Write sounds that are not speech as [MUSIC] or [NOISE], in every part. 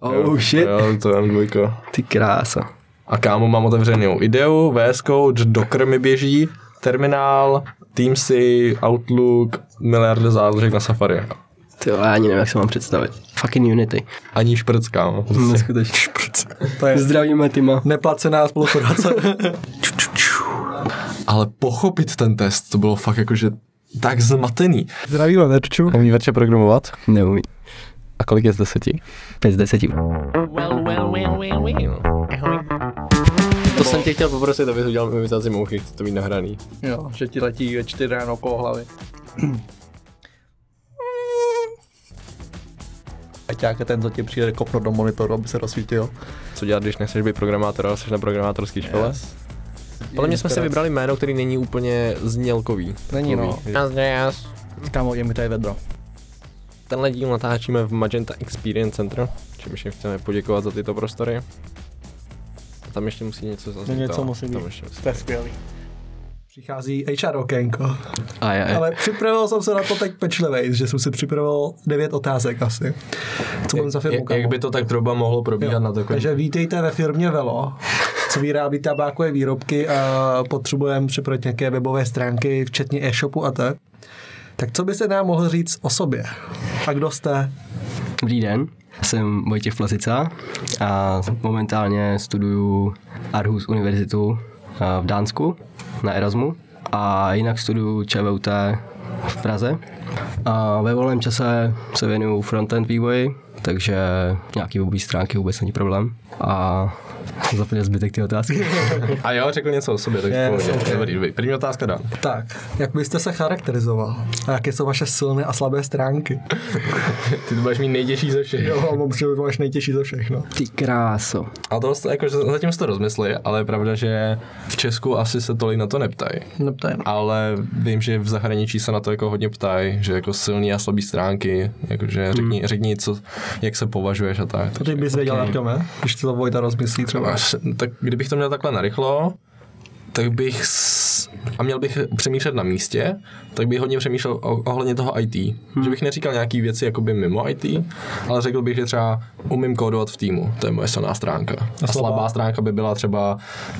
Oh shit, Jo, to je dvojka. ty krása. A kámo, mám otevřenou ideu, VS Code, Docker mi běží, terminál, Teamsy, Outlook, miliardy záložek na Safari. Ty já ani nevím, jak se mám představit. Fucking Unity. Ani šprc, kámo. Neskutečně. Šprc. To je Zdravíme Tima. neplacená spolupráce. [LAUGHS] Ale pochopit ten test, to bylo fakt jakože tak zmatený. Zdravíme, Verču. Umí Verče programovat? Neumí. A kolik je z deseti? 5 z 10. To jsem tě chtěl poprosit, aby udělal imitaci mouchy, chci to mít nahraný. Jo, že ti letí ve čtyři ráno okolo hlavy. [CLEARS THROAT] Aťák je ten, co ti přijde kopnout do monitoru, aby se rozsvítil. Co dělat, když nechceš být programátor, ale jsi na programátorské škole? Yes. Podle mě jsme si vybrali jméno, který není úplně znělkový. Není, no. Takový. Kámo, je mi tady vedro. Tenhle díl natáčíme v Magenta Experience Center, čímž jim chceme poděkovat za tyto prostory. A tam ještě musí něco zaznít. něco musí tam být. ještě musí To je skvělý. Přichází HR okénko. A je, Ale připravil jsem se na to teď pečlivě, že jsem si připravil devět otázek asi. Co mám za firmu, Jak, jak by to tak třeba mohlo probíhat Jo. na takovém? Takže vítejte ve firmě Velo, co vyrábí tabákové výrobky a potřebujeme připravit nějaké webové stránky, včetně e-shopu a tak. Tak co byste nám mohl říct o sobě? A kdo jste? Dobrý den, jsem Vojtěch Flasica a momentálně studuju Aarhus univerzitu a, v Dánsku na Erasmu a jinak studuju ČVUT v Praze. A ve volném čase se věnuju frontend vývoji, takže nějaký webové stránky vůbec není problém. A [LAUGHS] zapomněl zbytek ty otázky. [LAUGHS] A jo, řekl něco o sobě, tak Yes, yes, okay. dobrý, dobrý. První otázka dám. Tak, jak byste se charakterizoval? A jaké jsou vaše silné a slabé stránky? [LAUGHS] Ty to budeš mít nejtěžší ze všech. Jo, mám to máš nejtěžší ze všech, no. Ty kráso. A to jako, že zatím jsi to rozmyslí, ale je pravda, že v Česku asi se tolik na to neptají. Neptaj, no. Ale vím, že v zahraničí se na to jako hodně ptají, že jako silný a slabý stránky, jakože řekni, řekni co, jak se považuješ a tak. To ty bys věděl, jak to je? Když to Vojta rozmyslí třeba. Až- Tak kdybych to měl takhle narychlo, tak bych a měl bych přemýšlet na místě, tak bych hodně přemýšlel o, ohledně toho IT. Hmm. Že bych neříkal nějaký věci jakoby mimo IT, ale řekl bych, že třeba umím kódovat v týmu. To je moje silná stránka. A, slabá? slabá stránka by byla třeba,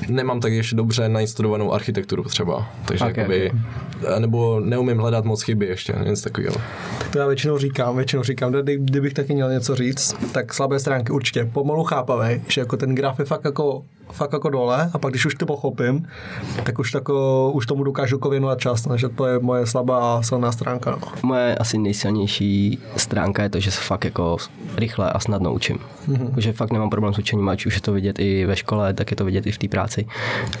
nemám tak ještě dobře nainstudovanou architekturu třeba. Takže Ok, okay, jakoby, nebo neumím hledat moc chyby ještě, nic takového. To já většinou říkám, většinou říkám, kdy, kdybych taky měl něco říct, tak slabé stránky určitě. Pomalu chápavej, že jako ten graf je fakt jako, fakt jako dole a pak když už to pochopím, tak už, tako, už tomu dokážu jako věnovat čas, takže to je moje slabá a silná stránka. No. Moje asi nejsilnější stránka je to, že se fakt jako rychle a snadno učím. Mm-hmm. Že fakt nemám problém s učením, ať už je to vidět i ve škole, tak je to vidět i v té práci.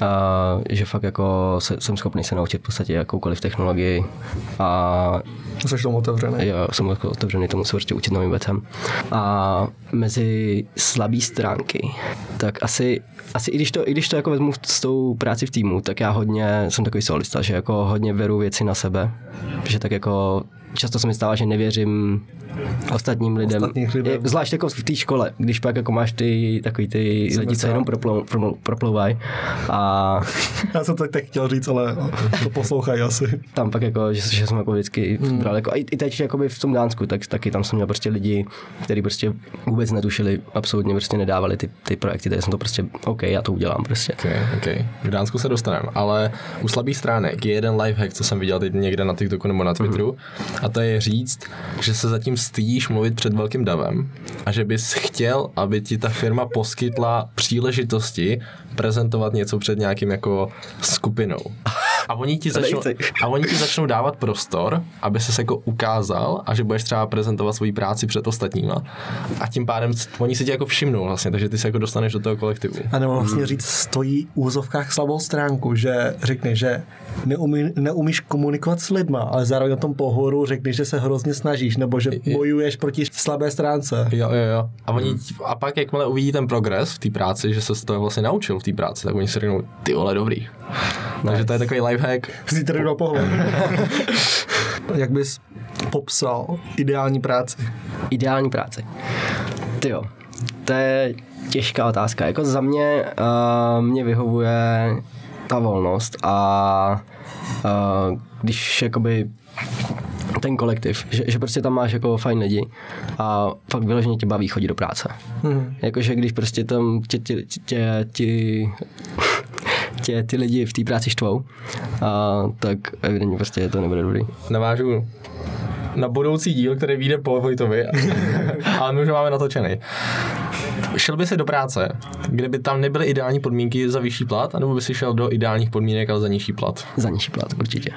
A, že fakt jako se, jsem schopný se naučit v podstatě jakoukoliv technologii a Jsi tomu otevřený. jo, jsem jako otevřený tomu se prostě učit novým věcem. A mezi slabý stránky, tak asi, asi i když to, i když to jako vezmu s tou práci v týmu, tak já hodně jsem takový solista, že jako hodně beru věci na sebe, že tak jako často se mi stává, že nevěřím ostatním lidem. Lidem. Je- Zvlášť jako v té škole, když pak jako máš ty takový ty lidi, co jenom proplou, proplou, proplouvají a [LAUGHS] Já jsem to tak chtěl říct, ale to poslouchají asi. tam pak jako, že, že jsem jako vždycky hmm. bral, jako, a i, i teď jakoby v tom Dánsku, tak taky tam jsem měl prostě lidi, kteří prostě vůbec netušili, absolutně prostě nedávali ty, ty projekty, takže jsem to prostě, OK, já to udělám prostě. Okay, okay. K Dánsku se dostaneme, ale u slabých stránek je jeden lifehack, co jsem viděl teď někde na TikToku nebo na Twitteru, a to je říct, že se zatím stydíš mluvit před velkým davem a že bys chtěl, aby ti ta firma poskytla příležitosti prezentovat něco před nějakým jako skupinou. A oni ti začnou, a oni ti začnou dávat prostor, aby se jako ukázal a že budeš třeba prezentovat svoji práci před ostatníma. A tím pádem oni si tě jako všimnou vlastně, takže ty se jako dostaneš do toho kolektivu. A nebo vlastně říct, stojí v úzovkách slabou stránku, že řekne, že neumí, neumíš komunikovat s lidma, ale zároveň na tom pohoru řekneš, že se hrozně snažíš, nebo že bojuješ proti slabé stránce. Jo, jo, jo. A, oni, a pak, jakmile uvidí ten progres v té práci, že se to vlastně naučil v té práci, tak oni si řeknou, ty vole, dobrý. Takže to je takový lifehack. Zítra do pohled. [LAUGHS] Jak bys popsal ideální práci? Ideální práce. Ty jo, to je těžká otázka. Jako za mě, uh, mě vyhovuje ta volnost a uh, když jakoby ten kolektiv, že, že prostě tam máš jako fajn lidi a fakt vyloženě tě baví chodit do práce. Mhm. Jakože když prostě tam tě, tě, tě, tě, [LAUGHS] tě ty lidi v té práci štvou, a, tak evidentně prostě to nebude dobrý. Navážu na budoucí díl, který vyjde po Vojtovi, [LAUGHS] ale my už ho máme natočený. Šel by si do práce, kde by tam nebyly ideální podmínky za vyšší plat, anebo by si šel do ideálních podmínek, ale za nižší plat? Za nižší plat určitě.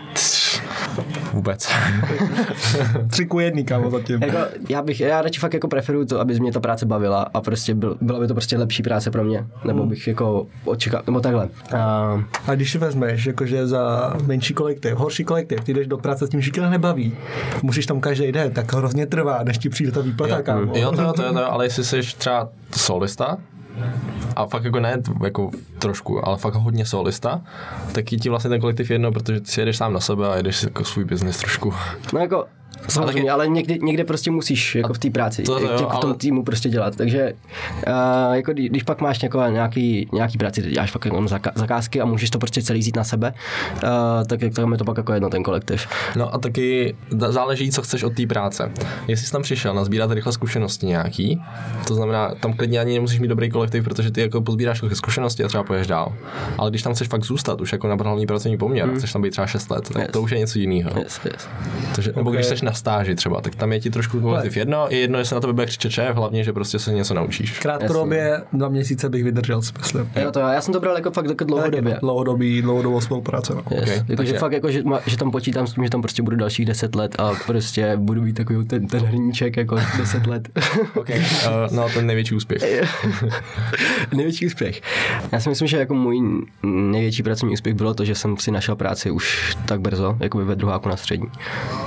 Vůbec. [LAUGHS] Tři ku jedný, kámo, zatím. Jako, já bych, já radši fakt jako preferuju to, aby mě ta práce bavila a prostě byl, byla by to prostě lepší práce pro mě, nebo bych jako očekal, nebo takhle. A, A když si vezmeš, jakože za menší kolektiv, horší kolektiv, ty jdeš do práce s tím, že tě to nebaví, musíš tam každý den, tak hrozně trvá, než ti přijde ta výplata, kámo. Jo, to jo, to to jo, ale jestli jsi třeba solista, a fakt jako ne jako trošku, ale fakt hodně solista, tak je ti vlastně ten kolektiv jedno, protože ty si jedeš sám na sebe a jedeš jako svůj biznis trošku. no jako, samozřejmě, ale někdy, někde prostě musíš jako v té práci, to jo, jako v tom ale- týmu prostě dělat, takže uh, jako kdy- když pak máš jako nějaký, nějaký práci, děláš fakt jenom zakázky a můžeš to prostě celý vzít na sebe, uh, tak tam je to pak jako jedno ten kolektiv. No a taky záleží, co chceš od té práce. Jestli jsi tam přišel nazbírat rychle zkušenosti nějaký, to znamená, tam klidně ani nemusíš mít dobrý kolektiv, protože ty jako pozbíráš zkušenosti a třeba poješ dál. Ale když tam chceš fakt zůstat, už jako na hlavní pracovní poměr, chceš tam být třeba 6 let, tak Hmm. Yes. to už je něco jiného. Yes, yes. Takže, nebo Ok. když jsi na stáži třeba, tak tam je ti trošku kolektiv jedno, je jedno, jestli na tebe bude křičet šéf, hlavně, že prostě se něco naučíš. Krátkodobě dva měsíce bych vydržel, si myslím. Jo, to jo, já jsem to bral jako fakt jako dlouhodobě. Dlouhodobý, dlouhodobou spolupráce. No. Yes. Ok, Jako, takže- že fakt jako, že, ma- že, tam počítám s tím, že tam prostě budu dalších 10 let a prostě budu mít takový ten, ten hrníček jako 10 let. [LAUGHS] Okay. Uh, no, ten největší úspěch. [LAUGHS] největší úspěch. Já si myslím, že jako můj největší pracovní úspěch bylo to, že jsem si našel práci už tak brzo, jako ve druháku na střední.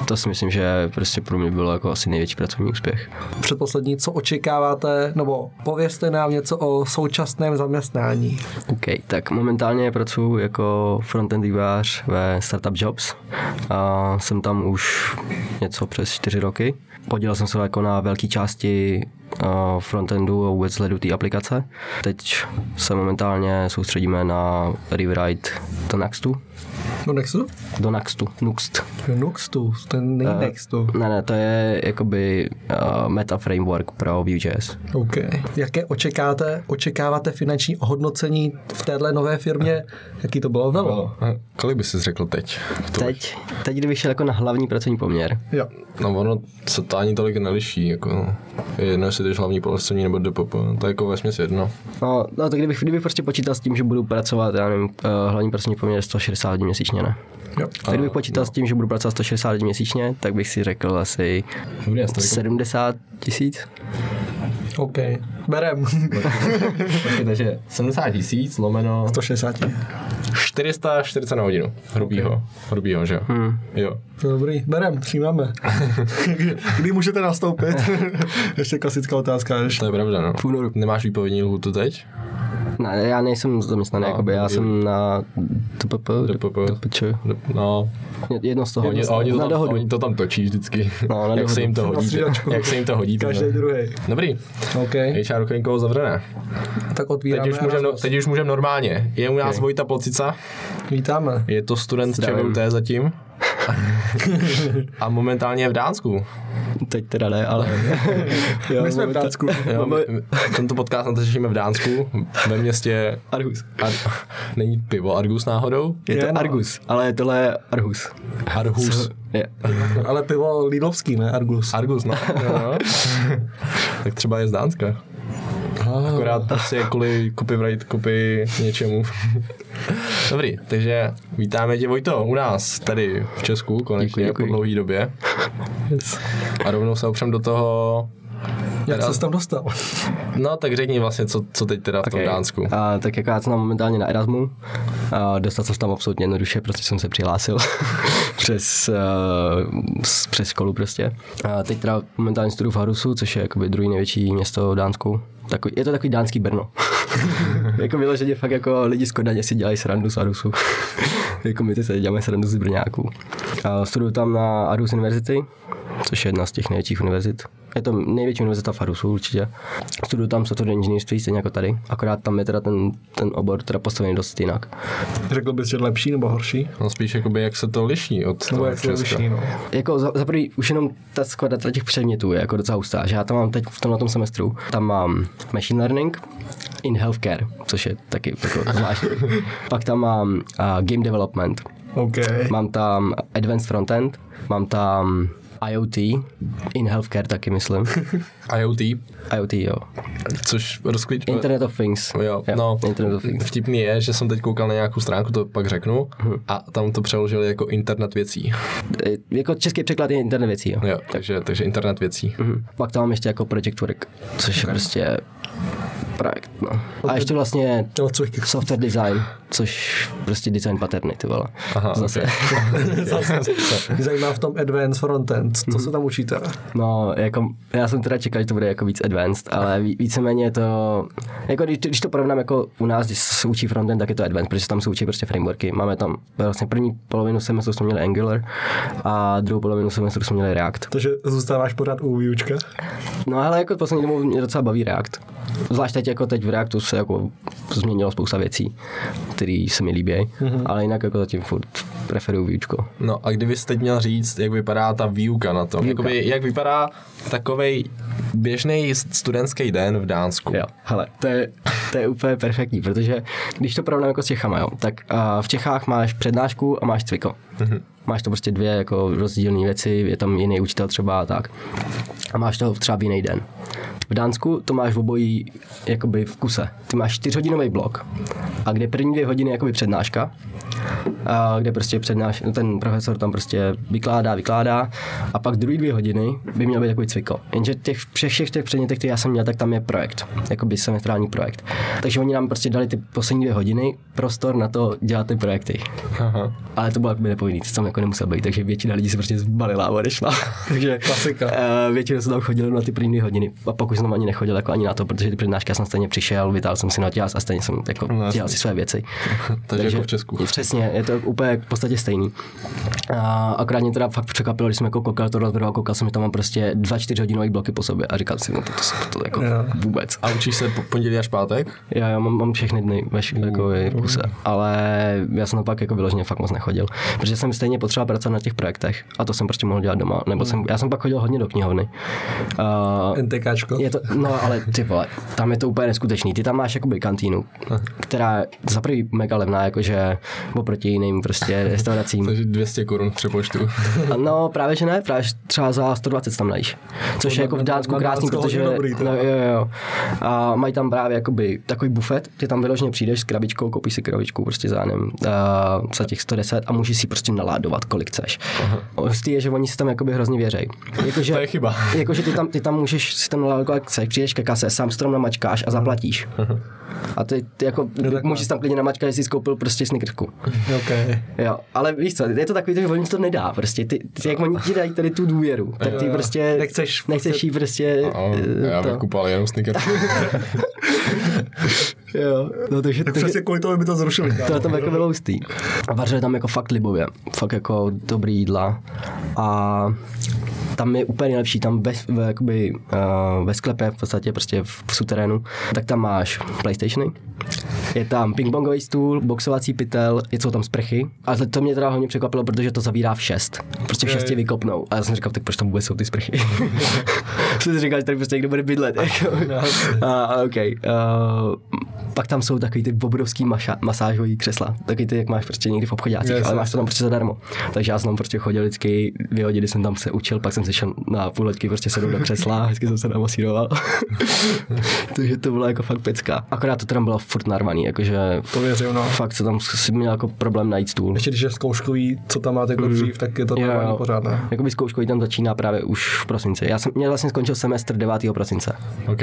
To si myslím, že prostě pro mě bylo jako asi největší pracovní úspěch. Předposlední, co očekáváte, nebo povězte nám něco o současném zaměstnání. OK, tak momentálně pracuji jako frontend vývojář ve Startup Jobs. A jsem tam už něco přes čtyři roky. Podílel jsem se jako na velké části frontendu a vůbec hledu té aplikace. Teď se momentálně soustředíme na rewrite do Nextu. Do Nextu. Nuxt. Nuxtu, ten nej Eh, Nextu. Ne, ne, to je jakoby uh, meta framework pro Vue.js. OK. Jaké očekáte, očekáváte finanční ohodnocení v téhle nové firmě? Jaký to bylo velo? No, kolik bys si řekl teď? Teď, teď kdybych šel jako na hlavní pracovní poměr, Jo. No ono se to ani tolik neliší, jako no. je jedno, jestli jdeš hlavní polescení nebo DPP, to je jako ve směs jedno. No, no tak kdybych, kdybych prostě počítal s tím, že budu pracovat, já nevím, uh, hlavní pracovní poměr 160 lidí měsíčně, ne? jo. Tak kdybych počítal s tím, že budu pracovat 160 lidí měsíčně, tak bych si řekl asi Dobrý, já to 70 tisíc. OK. Berem. [LAUGHS] takže 70 tisíc lomeno 160. 440 na hodinu, hrubýho, hrubýho, že jo? Hmm. Jo. Dobrý. Berem, přijímáme. [LAUGHS] Kdy můžete nastoupit? [LAUGHS] Ještě klasická otázka. Ještě. To je pravda, no. V únoru. Nemáš výpovědní lhůtu teď? Ne, já nejsem zaměstnaný, No, jakoby, já dobrý. jsem na TPP, DPP. DPČ, No, jedno z toho, oni, oni, to na tam, dohodu. oni to tam točí vždycky. No, na jak se jim to hodí. Jak se jim to hodí. Každý tohle. druhý. Dobrý, OK. HR okénko zavřené. Tak Teď otvíráme. už, můžem, no, Erasmus. teď už můžem normálně. Je u nás Vojta Polcica, Vítáme. je to student. ČVUT zatím. A momentálně je v Dánsku. Teď teda ne, ale... [LAUGHS] jo, My jsme v Dánsku. Jo, my, my, tento podcast natáčíme v Dánsku, ve městě Argus. Ar, není pivo Argus náhodou? Je Je, to no. Argus, ale tohle je Argus. Arhus. Je. Ale pivo Lidlovský, ne? Argus. Argus, no. no. [LAUGHS] tak třeba je z Dánska. Akorát prostě kvůli copyright, copy něčemu. [LAUGHS] Dobrý, takže vítáme tě Vojto u nás, tady v Česku, konečně Děkuji, děkuji. po dlouhé době. A rovnou se opřem do toho, Jak Teda- jsi tam dostal? no tak řekni vlastně, co, co teď teda v tom Okay. Dánsku. A, tak jako já jsem tam momentálně na Erasmu. A dostal jsem se tam absolutně jednoduše, protože jsem se přihlásil [LAUGHS] přes, uh, přes školu prostě. A teď teda momentálně studuju v Harusu, což je jakoby druhý největší město v Dánsku. Takový, je to takový dánský Brno. [LAUGHS] jako vyloženě fakt jako lidi z Kodaně si dělají srandu z Harusu. [LAUGHS] jako my se děláme srandu z Brňáků. A studuju tam na Arhus University, což je jedna z těch největších univerzit. Je to největší univerzita v Arusu určitě. Studuju tam software inženýrství, stejně jako tady, akorát tam je teda ten, ten obor teda postavený dost jinak. Řekl bys, že lepší nebo horší? No spíš jakoby, jak se to liší od Nebo toho jak se liší, no. Jako za, za prvý, už jenom ta skladatel těch předmětů je jako docela hustá, že já tam mám teď v tomhle tom semestru, tam mám machine learning in healthcare, což je taky jako zvláštní. [LAUGHS] Pak tam mám uh, game development, OK. mám tam advanced frontend, mám tam IoT, in healthcare taky myslím. [LAUGHS] IoT, IoT, jo. což rozklíč... Internet of Things. Jo, no, Internet of Things. vtipný je, že jsem teď koukal na nějakou stránku, to pak řeknu, Mhm. a tam to přeložili jako internet věcí. E, Jako český překlad je internet věcí, jo. Jo, takže, takže internet věcí. Mhm. Pak tam mám ještě jako project work, což je prostě projekt, no. A ještě vlastně No, software design, což prostě design paterny, ty vole. Aha, Zase. Zase. [LAUGHS] Mě zajímá v tom advanced frontend. Co se tam učíte? No, jako, já jsem teda čekal, že to bude jako víc advanced, ale ví, víceméně je to, jako když, když to porovnám jako u nás, když se učí frontend, tak je to advanced, protože se tam se učí prostě frameworky. Máme tam vlastně první polovinu semestru jsme měli Angular a druhou polovinu semestru jsme měli React. Takže zůstáváš pořád u výučka? No ale jako poslední dobou mě docela baví React. Zvlášť teď jako teď v Reactu se jako změnilo spousta věcí, které se mi líbí, mm-hmm. ale jinak jako zatím furt preferuju výučko. No a kdybys teď měl říct, jak vypadá ta výuka na tom, Výuka. Jakoby, jak vypadá takovej běžný studentský den v Dánsku. Jo, hele, to je, to je úplně perfektní, protože když to porovnám jako s Čechama, jo, tak uh, v Čechách máš přednášku a máš cviko. Mm-hmm. Máš to prostě dvě jako rozdílné věci, je tam jiný učitel třeba a tak. A máš to třeba v jiný den. V Dánsku to máš v obojí jakoby v kuse. Ty máš čtyřhodinový blok, a kde první dvě hodiny jakoby přednáška, a kde prostě přednáš, ten profesor tam prostě vykládá, vykládá a pak druhý dvě hodiny by měl být takový cviko. Jenže těch, všech, všech těch předmětech, které já jsem měl, tak tam je projekt, jakoby semestrální projekt. Takže oni nám prostě dali ty poslední dvě hodiny prostor na to dělat ty projekty. Aha. Ale to bylo jakoby nepovinný, to tam jako nemusel být, takže většina lidí se prostě zbalila a odešla. [LAUGHS] takže Klasika. Uh, většinou se tam chodilo na ty první dvě hodiny a pak už jsem ani nechodil jako ani na to, protože ty přednášky já jsem stejně přišel, vytáhl jsem si noťaz a stejně jsem jako No, dělal si své věci. [LAUGHS] Takže jako v Česku. Přesně, je to úplně v podstatě stejný. A akorát mě teda fakt překvapilo, když jsem jako koukal to rozvrhu a koukal jsem, že tam mám prostě dva čtyřhodinový bloky po sobě a říkal si, no to, to, to, jako Jo. vůbec. A učíš se po- pondělí až pátek? Já, já mám, mám všechny dny ve jako kuse, ale já jsem pak jako vyloženě fakt moc nechodil, protože jsem stejně potřeboval pracovat na těch projektech a to jsem prostě mohl dělat doma, nebo jsem, já jsem pak chodil hodně do knihovny. Uh, NTKčko. je to, no ale ty vole, tam je to úplně neskutečný. Ty tam máš jakoby kantýnu, která je za prvý mega levná, jakože oproti jiným prostě [LAUGHS] restauracím. Takže 200 korun přepočtu. No právě, že ne, právě že třeba za 120 tam najíš. Což To je jako v Dánsku na krásný, protože dobrý, no, jo, jo. A mají tam právě jakoby takový bufet, ty tam vyloženě přijdeš s krabičkou, koupíš si krabičku prostě za, nevím, a za těch 110 a můžeš si prostě naládovat, kolik chceš. Hustý je, že oni si tam jakoby hrozně věřej. Jakože, To je chyba. [LAUGHS] Jakože ty tam, ty tam můžeš si tam naládovat, kolik chceš, přijdeš ke kase, sám strom namačkáš a zaplatíš. A ty, ty jako, takhle. můžeš tam klidně namačkat, jestli jsi koupil prostě snickersku. [LAUGHS] OK. Jo, ale víš co, je to takový, že oni to nedá prostě. Ty, ty jak oni ti dají tady tu důvěru, tak ty prostě Nechceš- nechceš jí prostě No, eh, já bych to. kupoval jenom sneaker. Jo, no takže, Tak přesně kvůli tomu by to zrušili. to je tam jako bylo hustý. A vařili tam jako fakt libově, fakt jako dobrý jídla a tam je úplně nejlepší, tam ve, ve, jakoby, uh, ve sklepě, v podstatě prostě v, v suterénu, tak tam máš Playstationy, je tam pingpongový stůl, boxovací pytel, je jsou tam sprchy, ale to mě teda hodně překvapilo, protože to zavírá v 6. Prostě v 6 vykopnou. A já jsem říkal, tak proč tam vůbec jsou ty sprchy? [LAUGHS] jsem si říkal, že tady prostě někdo bude bydlet. Jako. a, a, okay. uh, pak tam jsou takový ty obrovský maša, masážový křesla, takový ty, jak máš prostě někdy v obchodácích, Yes, ale máš to tam prostě zadarmo. Takže já jsem tam prostě chodil vždycky, dvě hodiny jsem tam se učil, pak jsem se šel na půl letky prostě sedl do křesla, vždycky jsem se namasíroval. [LAUGHS] Takže to bylo jako fakt pecka. Akorát to tam bylo furt narvaný, jakože To věřím, no. fakt se tam si měl jako problém najít stůl. Ještě když je zkouškový, co tam máte jako dřív, tak je to normální jo. pořád, ne? Jakoby zkouškový tam začíná právě už v prosinci. Já jsem měl vlastně skončil semestr 9. prosince. OK,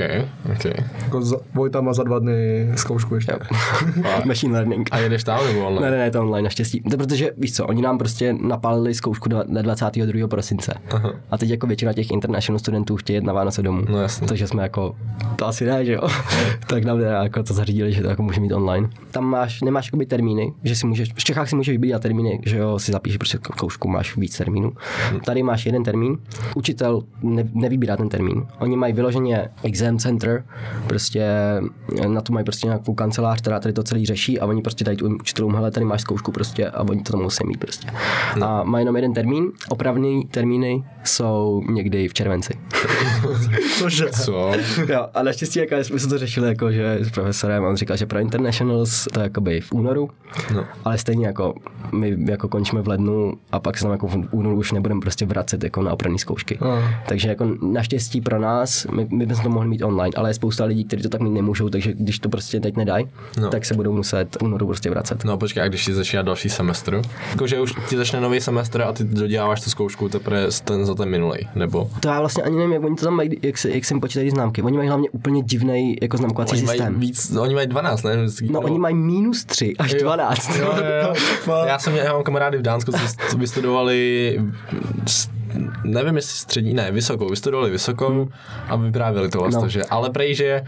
OK. Jako za, Vojta má za dva dny zkoušku ještě. [LAUGHS] Machine learning. A jedeš tam nebo Ne, online? ne, ne, to online naštěstí. To protože, víš co, oni nám prostě napálili zkoušku na 22. prosince. Aha. A teď jako většina těch international studentů chtějí jet na Vánoce domů. No jasně. Takže jsme jako, to asi ne, že jo. [LAUGHS] tak nám teda jako to zařídili, že to jako může mít online. Tam máš, nemáš jakoby termíny, že si můžeš, v Čechách si můžeš vybírat termíny, že jo, si zapíšeš prostě zkoušku, máš víc termínů. Tady máš jeden termín, učitel ne, nevybírá ten termín. Oni mají vyloženě exam center, prostě na to mají prostě nějakou kancelář, která tady to celý řeší a oni prostě dají tu učitelům, hele, tady máš zkoušku prostě a oni to tam musí mít prostě. A mají jenom jeden termín, opravný termíny jsou někdy v červenci. [LAUGHS] Cože? Co? Jo, a naštěstí jako jsme se to řešili jako, že s profesorem, on říkal, že pro internationals to je jakoby v únoru, No. ale stejně jako my jako končíme v lednu a pak se tam jako v únoru už nebudeme prostě vracet jako na opravné zkoušky. No. Takže jako naštěstí pro nás, my, my bychom to mohli mít online, ale je spousta lidí, kteří to tak mít nemůžou, takže když to prostě teď nedají, No. tak se budou muset v únoru prostě vracet. No počkej, a když ti začíná další semestr? Jakože už ti začne nový semestr a ty doděláváš tu zkoušku teprve ten, za ten minulý, nebo? To já vlastně ani nevím, jak oni to tam mají, jak se, jak se jim počítají známky. Oni mají hlavně úplně divný jako známkovací Oni mají systém. víc, oni mají 12, ne? No, oni mají minus 3 až 12. Jo, jo, jo. [LAUGHS] Já jsem já mám kamarády v Dánsku, co, vystudovali nevím jestli střední, ne, vysokou, vystudovali vysokou a vyprávěli to vlastně, No. že, ale prej, že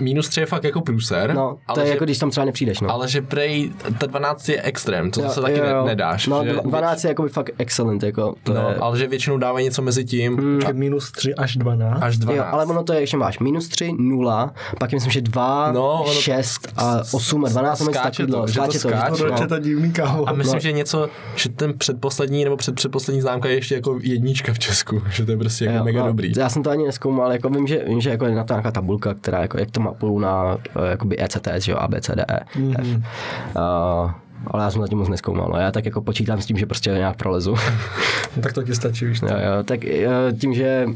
minus 3 je fakt jako průser, No, to ale, je že, jako když tam třeba nepřijdeš, no. ale že prej, ta 12 je extrém, to Jo, se taky jo, jo. Ne, nedáš. No, že, 12 je jako by fakt excellent, jako to no, je, ale že většinou dávají něco mezi tím Počkej, minus 3 až 12. až 12. Jo, ale ono to je, ještě máš minus 3, 0, pak je myslím, že 2, No, no, ono- 6 a 8 a 12 a něco Skáče to, že to Skáče to, skáče. že to, je no. to divný, kámo? A myslím, No. že něco, že ten předposlední nebo před předposlední známka je ještě jako jednička v Česku, [LAUGHS] že to je prostě jako Jo, mega dobrý. Já jsem to ani neskoumal, jako vím, že, vím, že jako je na to nějaká tabulka, která jako, jak to mapují na eh, jakoby ECTS, že jo, A, B, C, D, E, F. Mhm. Uh, ale já jsem zatím moc neskoumal, no. já tak jako počítám s tím, že prostě nějak prolezu. [LAUGHS] Tak to ti stačí, víš. Jo, jo, tak eh, tím, že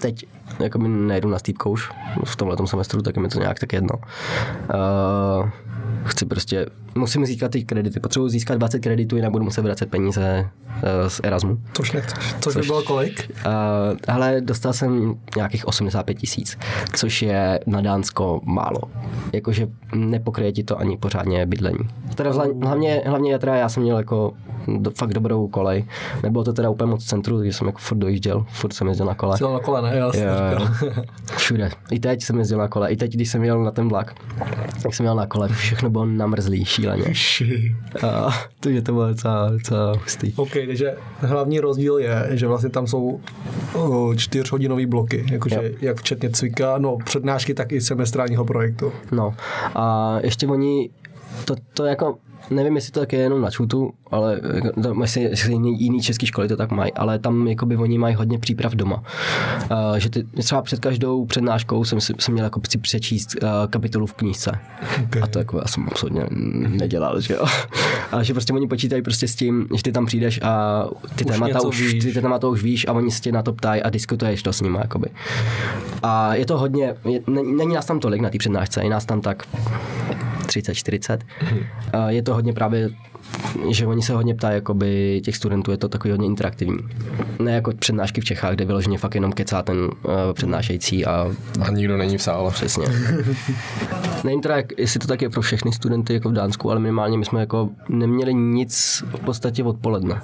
teď jako mi nejdu na Steep Coach v tomhle semestru, tak je mi to nějak tak jedno. Uh, chci prostě, musím získat ty kredity, potřebuji získat 20 kreditů, jinak budu muset vracet peníze uh, z Erasmu. Což nechceš. Což by bylo kolik? Uh, ale dostal jsem nějakých 85 tisíc, což je na Dánsko málo. Jakože nepokryje ti to ani pořádně bydlení. Teda hla- hlavně, hlavně teda já jsem měl jako do, fakt dobrou kolej. Nebylo to teda úplně moc v centru, takže jsem jako furt dojížděl, furt jsem jezdil na kole. Jsi na kole, ne? Jsem Jo. [LAUGHS] Všude. I teď jsem jezdil na kole. I teď, když jsem jel na ten vlak, tak jsem jel na kole. Všechno bylo namrzlý, šíleně. A, takže to bylo docela, docela hustý. OK, takže hlavní rozdíl je, že vlastně tam jsou čtyřhodinové bloky, jakože Jo. jak včetně cvika, no přednášky, tak i semestrálního projektu. No a ještě oni, to, to jako, nevím, jestli to tak je jenom na čutu, ale jako, to, jestli, jestli jiný, jiný české školy to tak mají, ale tam jakoby oni mají hodně příprav doma. Uh, že ty, třeba před každou přednáškou jsem, jsem měl jako si přečíst uh, kapitolu v knížce. Okay. A to jako já jsem absolutně nedělal, že jo. [LAUGHS] Ale že prostě oni počítají prostě s tím, že ty tam přijdeš a ty Už témata už, víš. ty témata už víš a oni se tě na to ptají a diskutuješ to s nimi, jakoby. A je to hodně, je, není, není nás tam tolik na té přednášce, je nás tam tak 30, 40. A je to hodně právě že oni se hodně ptají jakoby, těch studentů, je to takový hodně interaktivní. Ne jako přednášky v Čechách, kde vyloženě fakt jenom kecá ten uh, přednášející a A nikdo není v sále. Přesně. [LAUGHS] Nevím teda, jak, jestli to tak je pro všechny studenty jako v Dánsku, ale minimálně my jsme jako neměli nic v podstatě odpoledne.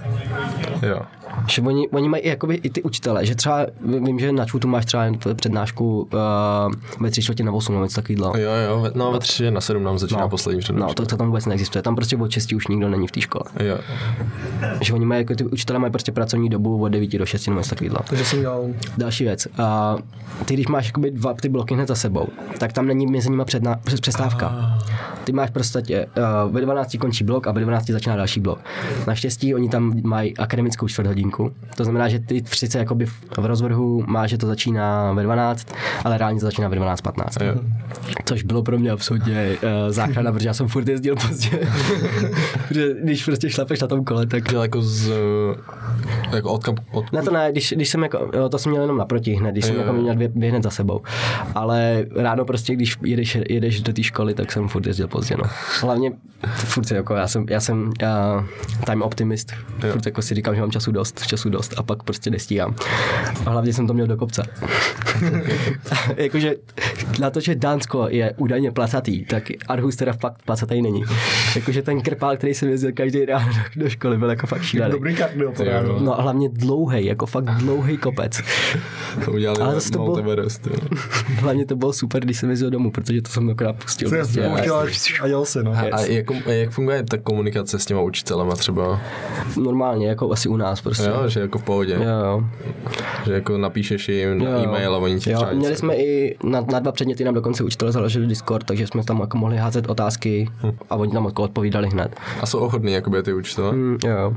Jo. Že oni, oni mají i, jakoby, i ty učitele, že třeba vím, že na čutu máš třeba přednášku uh, ve tři čtvrtě na 8 nebo něco takového. Jo, jo, no ve tři na sedm nám začíná No. poslední No, přednáška. to, to tam vůbec neexistuje. Tam prostě od 6 už nikdo není v té škole. Jo. Že oni mají, jako ty učitelé mají prostě pracovní dobu od 9 do 6 nebo něco takového. Takže jsem měl Další věc. A ty, když máš jakoby dva ty bloky hned za sebou, tak tam není mezi nimi přes přestávka. Ty máš prostě uh, ve 12 končí blok a ve 12 začíná další blok. Naštěstí oni tam mají akademickou čtvrthodinku. To znamená, že ty sice jakoby v, rozvrhu máš, že to začíná ve 12, ale reálně to začíná ve 12.15. Jo. Což bylo pro mě absolutně uh, záchrana, protože já jsem furt jezdil pozdě. [LAUGHS] protože když prostě šlapeš na tom kole, tak jako z... Jako od, kam, od, ne, to ne, když, když jsem jako, jo, to jsem měl jenom naproti hned, když jsem Jo, jako měl dvě, dvě hned za sebou. Ale ráno prostě, když jedeš, jedeš do té školy, tak jsem furt jezdil pozdě, no. Hlavně furt si jako, já jsem, já jsem uh, time optimist, Jo. furt jako si říkám, že mám času dost, času dost a pak prostě nestíhám. A hlavně jsem to měl do kopce. [LAUGHS] Jakože na to, že Dánsko je údajně placatý, tak Arhus teda fakt placatý není. Jakože ten krpál, který jsem jezdil každý ráno do, do školy, byl jako fakt šílený. Dobrý kardio, to Jo. ráno. No a hlavně dlouhý, jako fakt dlouhý kopec. [LAUGHS] To udělali Ale to bylo- Everest. [LAUGHS] Hlavně to bylo super, když jsem jezdil domů, protože to jsem akorát pustil. Jsi prostě. pouštěl a jel si, no. A jak, jak funguje ta komunikace s těma učitelema třeba? Normálně, jako asi u nás prostě. Jo, že jako v pohodě. Jo, jo. Že jako napíšeš jim na Jo, jo. e-mail a oni ti Jo, třeba měli jsme i na, na dva předměty nám dokonce učitel založili Discord, takže jsme tam jako mohli házet otázky a oni tam jako odpovídali hned. A jsou ochotní jakoby ty učitelé? Mm, jo, jo.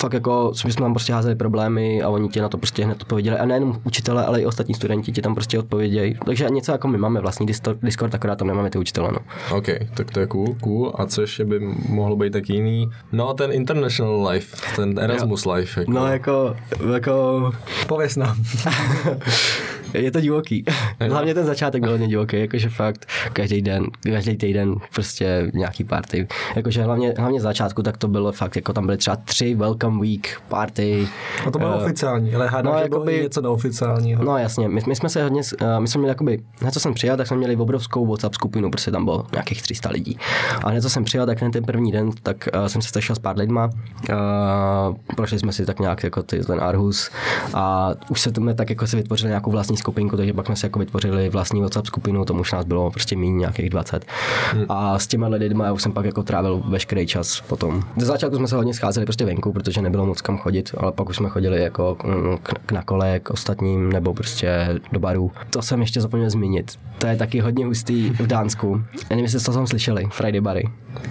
Fakt jako my jsme tam prostě házeli problémy a oni ti na to prostě hned odpověděli. A nejenom učitele, ale i ostatní studenti ti tam prostě odpovědějí. Takže něco jako my máme vlastní Discord, Discord akorát tam nemáme ty učitele. No. OK, tak to je cool, cool. A co ještě by mohlo být tak jiný? No, ten international life, ten Erasmus life. Jako. no jako, jako Pověz nám. [LAUGHS] Je to divoký. [LAUGHS] Hlavně ten začátek byl hodně divoký, jakože fakt každý den, každý týden prostě nějaký party. Jakože hlavně, hlavně z začátku tak to bylo fakt, jako tam byly třeba tři welcome week party. A to bylo Eh, oficiální, ale hádám, no, že bylo jakoby- i něco neoficiálního. No jasně, my, my jsme se hodně, eh, my jsme měli jakoby, hned co jsem přijel, tak jsme měli obrovskou WhatsApp skupinu, prostě tam bylo nějakých 300 lidí. A hned co jsem přijel, tak hned ten první den, tak uh, jsem se sešel s pár lidma, uh, prošli jsme si tak nějak jako ty, ten Arhus a už se jsme tak jako si vytvořili nějakou vlastní skupinku, takže pak jsme si jako vytvořili vlastní WhatsApp skupinu, tomu už nás bylo prostě méně nějakých 20. Hmm. A s těma lidmi já už jsem pak jako trávil veškerý čas potom. Ze začátku jsme se hodně scházeli prostě venku, protože nebylo moc kam chodit, ale pak už jsme chodili jako k, k na kole, k ostatním, nebo prostě do barů. To jsem ještě zapomněl zmínit. To je taky hodně hustý v Dánsku. Já nevím, jestli jste to tam slyšeli, Friday bary.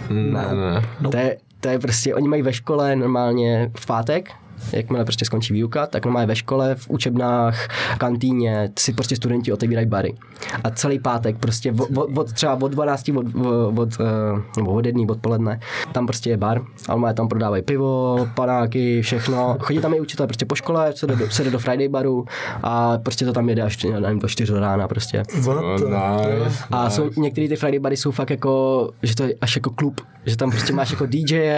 Mm, ne, ne. To je, to je prostě, oni mají ve škole normálně v pátek, jakmile prostě skončí výuka, tak normálně ve škole, v učebnách, kantýně si prostě studenti otevírají bary. A celý pátek prostě od, od, od třeba od 12, od, od, eh, nebo od jedný odpoledne, tam prostě je bar, ale tam prodávají pivo, panáky, všechno. Chodí tam i učitel prostě po škole, se jde do, se jde do Friday baru a prostě to tam jede až nevím, do 4 do rána prostě. What No, nice. A jsou některé ty Friday bary jsou fakt jako, že to je až jako klub, že tam prostě máš jako DJ,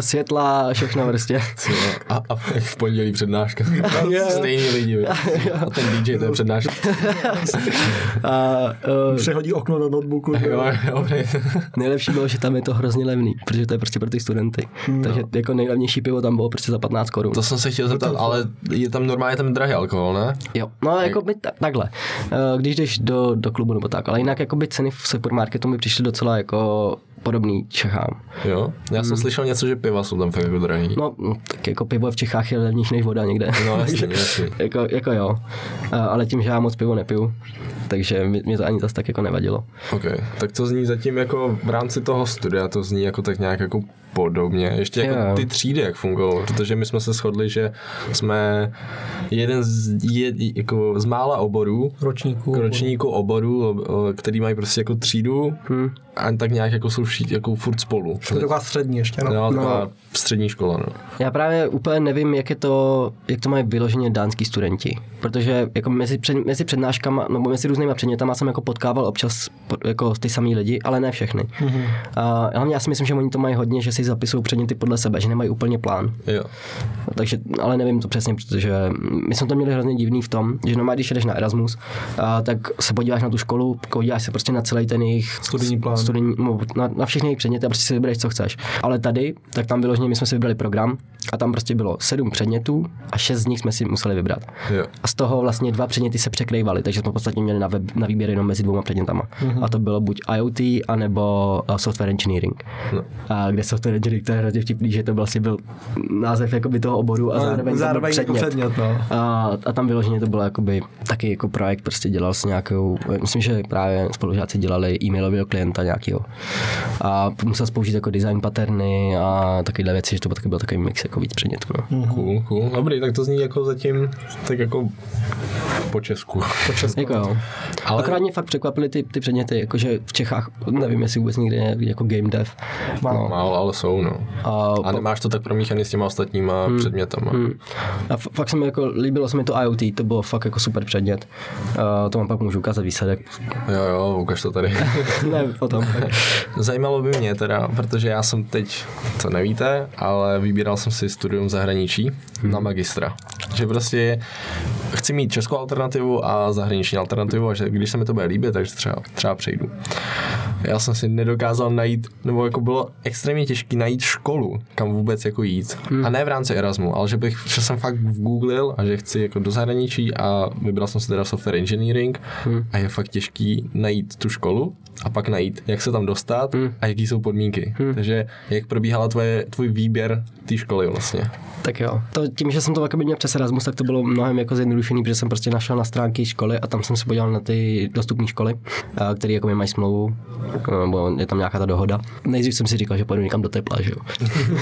světla, všechno prostě. Co? A, a [LAUGHS] v pondělí přednáška. [LAUGHS] [LAUGHS] Stejní lidi. jo. A ten DJ to je přednáška. A uh, Přehodí okno do notebooku. Jo, jo, nejlepší bylo, že tam je to hrozně levný, protože to je prostě pro ty studenty. Takže jako nejlevnější pivo tam bylo prostě za 15 korun. to jsem se chtěl zeptat, ale je tam normálně tam drahý alkohol, ne? Jo, no jako by ta, takhle, Eh, když jdeš do, do klubu nebo tak, ale jinak jako by ceny v supermarketu mi přišly docela jako podobný Čechám. Jo? Já jsem slyšel něco, že piva jsou tam fakt jako drahý. No, tak jako pivo v Čechách je levnější než voda někde. No, jasně, jasně. jako, jako jo, ale tím, že já moc pivo nepiju, takže mi, mě to ani zase tak jako nevadilo. OK, tak to zní zatím jako v rámci toho studia, to zní jako tak nějak jako podobně. Ještě jako Jo. ty třídy, jak fungují, protože my jsme se shodli, že jsme jeden z, je, jako z mála oborů, Ročníků. ročníků oborů, který mají prostě jako třídu Hm. a tak nějak jako jsou všichni jako furt spolu. To je taková střední ještě, no. No, taková střední škola, no. Já právě úplně nevím, jak je to, jak to mají vyloženě dánský studenti, protože jako mezi, před, mezi přednáškama, nebo mezi různýma předmětama jsem jako potkával občas jako ty samý lidi, ale ne všechny. Mm-hmm. A hlavně já si myslím, že oni to mají hodně, že si zapisují předměty podle sebe, že nemají úplně plán. Jo. Takže, ale nevím to přesně, protože my jsme to měli hrozně divný v tom, že normálně, když jdeš na Erasmus, a, tak se podíváš na tu školu, podíváš se prostě na celý ten jejich Studijní plán. studijní, no, na, na všechny jejich předměty a prostě si vybereš, co chceš. Ale tady, tak tam vyloženě my jsme si vybrali program a tam prostě bylo sedm předmětů a šest z nich jsme si museli vybrat. Jo. A z toho vlastně dva předměty se překrývaly, takže jsme v podstatě měli na, web, na výběr jenom mezi dvouma předmětama. Mm-hmm. A to bylo buď IoT, anebo uh, software engineering. No. A kde software engineering, to je hrozně vtipný, že to vlastně byl název jakoby toho oboru a Ale zároveň, zároveň jako byl předmět. předmět, no. A, a tam vyloženě to bylo jakoby taky jako projekt, prostě dělal s nějakou, myslím, že právě spolužáci dělali e-mailového klienta nějakého. A musel spoužít jako design paterny a takovéhle věci, že to byl taky byl takový mix jako víc předmětů. No. Cool, cool. Dobrý, tak to zní jako zatím tak jako po Česku. Po Česku. Jako jo. Ale-. Akorát mě fakt překvapily ty, ty předměty, jakože v Čechách, nevím, jestli vůbec někde je jako game dev. Málo. Málo, ale jsou, no. A, A nemáš to tak promíchaný s těma ostatníma hmm. předmětama. Hmm. A f- fakt se mi jako, líbilo se mi to IoT, to bylo fakt jako super předmět. A to vám pak můžu ukázat výsledek. Jo, jo, ukaž to tady. [LAUGHS] ne, potom. Zajímalo by mě teda, protože já jsem teď, to nevíte, ale vybíral jsem si si studium zahraničí na magistra. Že prostě chci mít českou alternativu a zahraniční alternativu a že když se mi to bude líbit, takže třeba, třeba přejdu. Já jsem si nedokázal najít, nebo jako bylo extrémně těžké najít školu, kam vůbec jako jít. A ne v rámci Erasmu, ale že bych, že jsem fakt googlil a že chci jako do zahraničí a vybral jsem si teda software engineering a je fakt těžký najít tu školu a pak najít, jak se tam dostat a jaký jsou podmínky. Takže jak probíhala tvoje, tvůj výběr té školy vlastně. Tak jo. To, tím, že jsem to měl přes Erasmus, tak to bylo mnohem jako zjednodušený, protože jsem prostě našel na stránky školy a tam jsem se podíval na ty dostupné školy, a, které jako mi mají smlouvu, nebo je tam nějaká ta dohoda. Nejdřív jsem si říkal, že pojedu někam do tepla, že jo.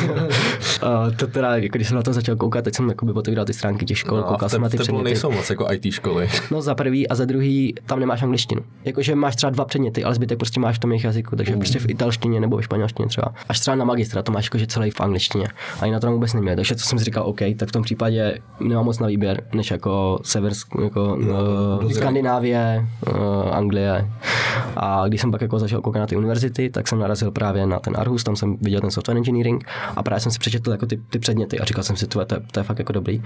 [LAUGHS] a to teda, jako když jsem na to začal koukat, tak jsem jako by otevíral ty stránky těch škol, No a koukal v jsem na ty předměty. nejsou moc jako IT školy. [LAUGHS] No za prvý a za druhý tam nemáš angličtinu. Jakože máš třeba dva předměty, ale zbytek prostě máš v tom jejich jazyku, takže Mm. prostě v italštině nebo ve španělštině třeba. Až třeba na magistra to máš jakože celý v angličtině. A i na to tam vůbec neměl. Takže to jsem si říkal, OK, tak v tom případě nemám moc na výběr, než jako sever, jako no, Skandinávie, uh, Anglie. A když jsem pak jako začal koukat na ty univerzity, tak jsem narazil právě na ten Arhus, tam jsem viděl ten software engineering a právě jsem si přečetl jako ty, ty předměty a říkal jsem si, to, je- to, je- to je fakt jako dobrý.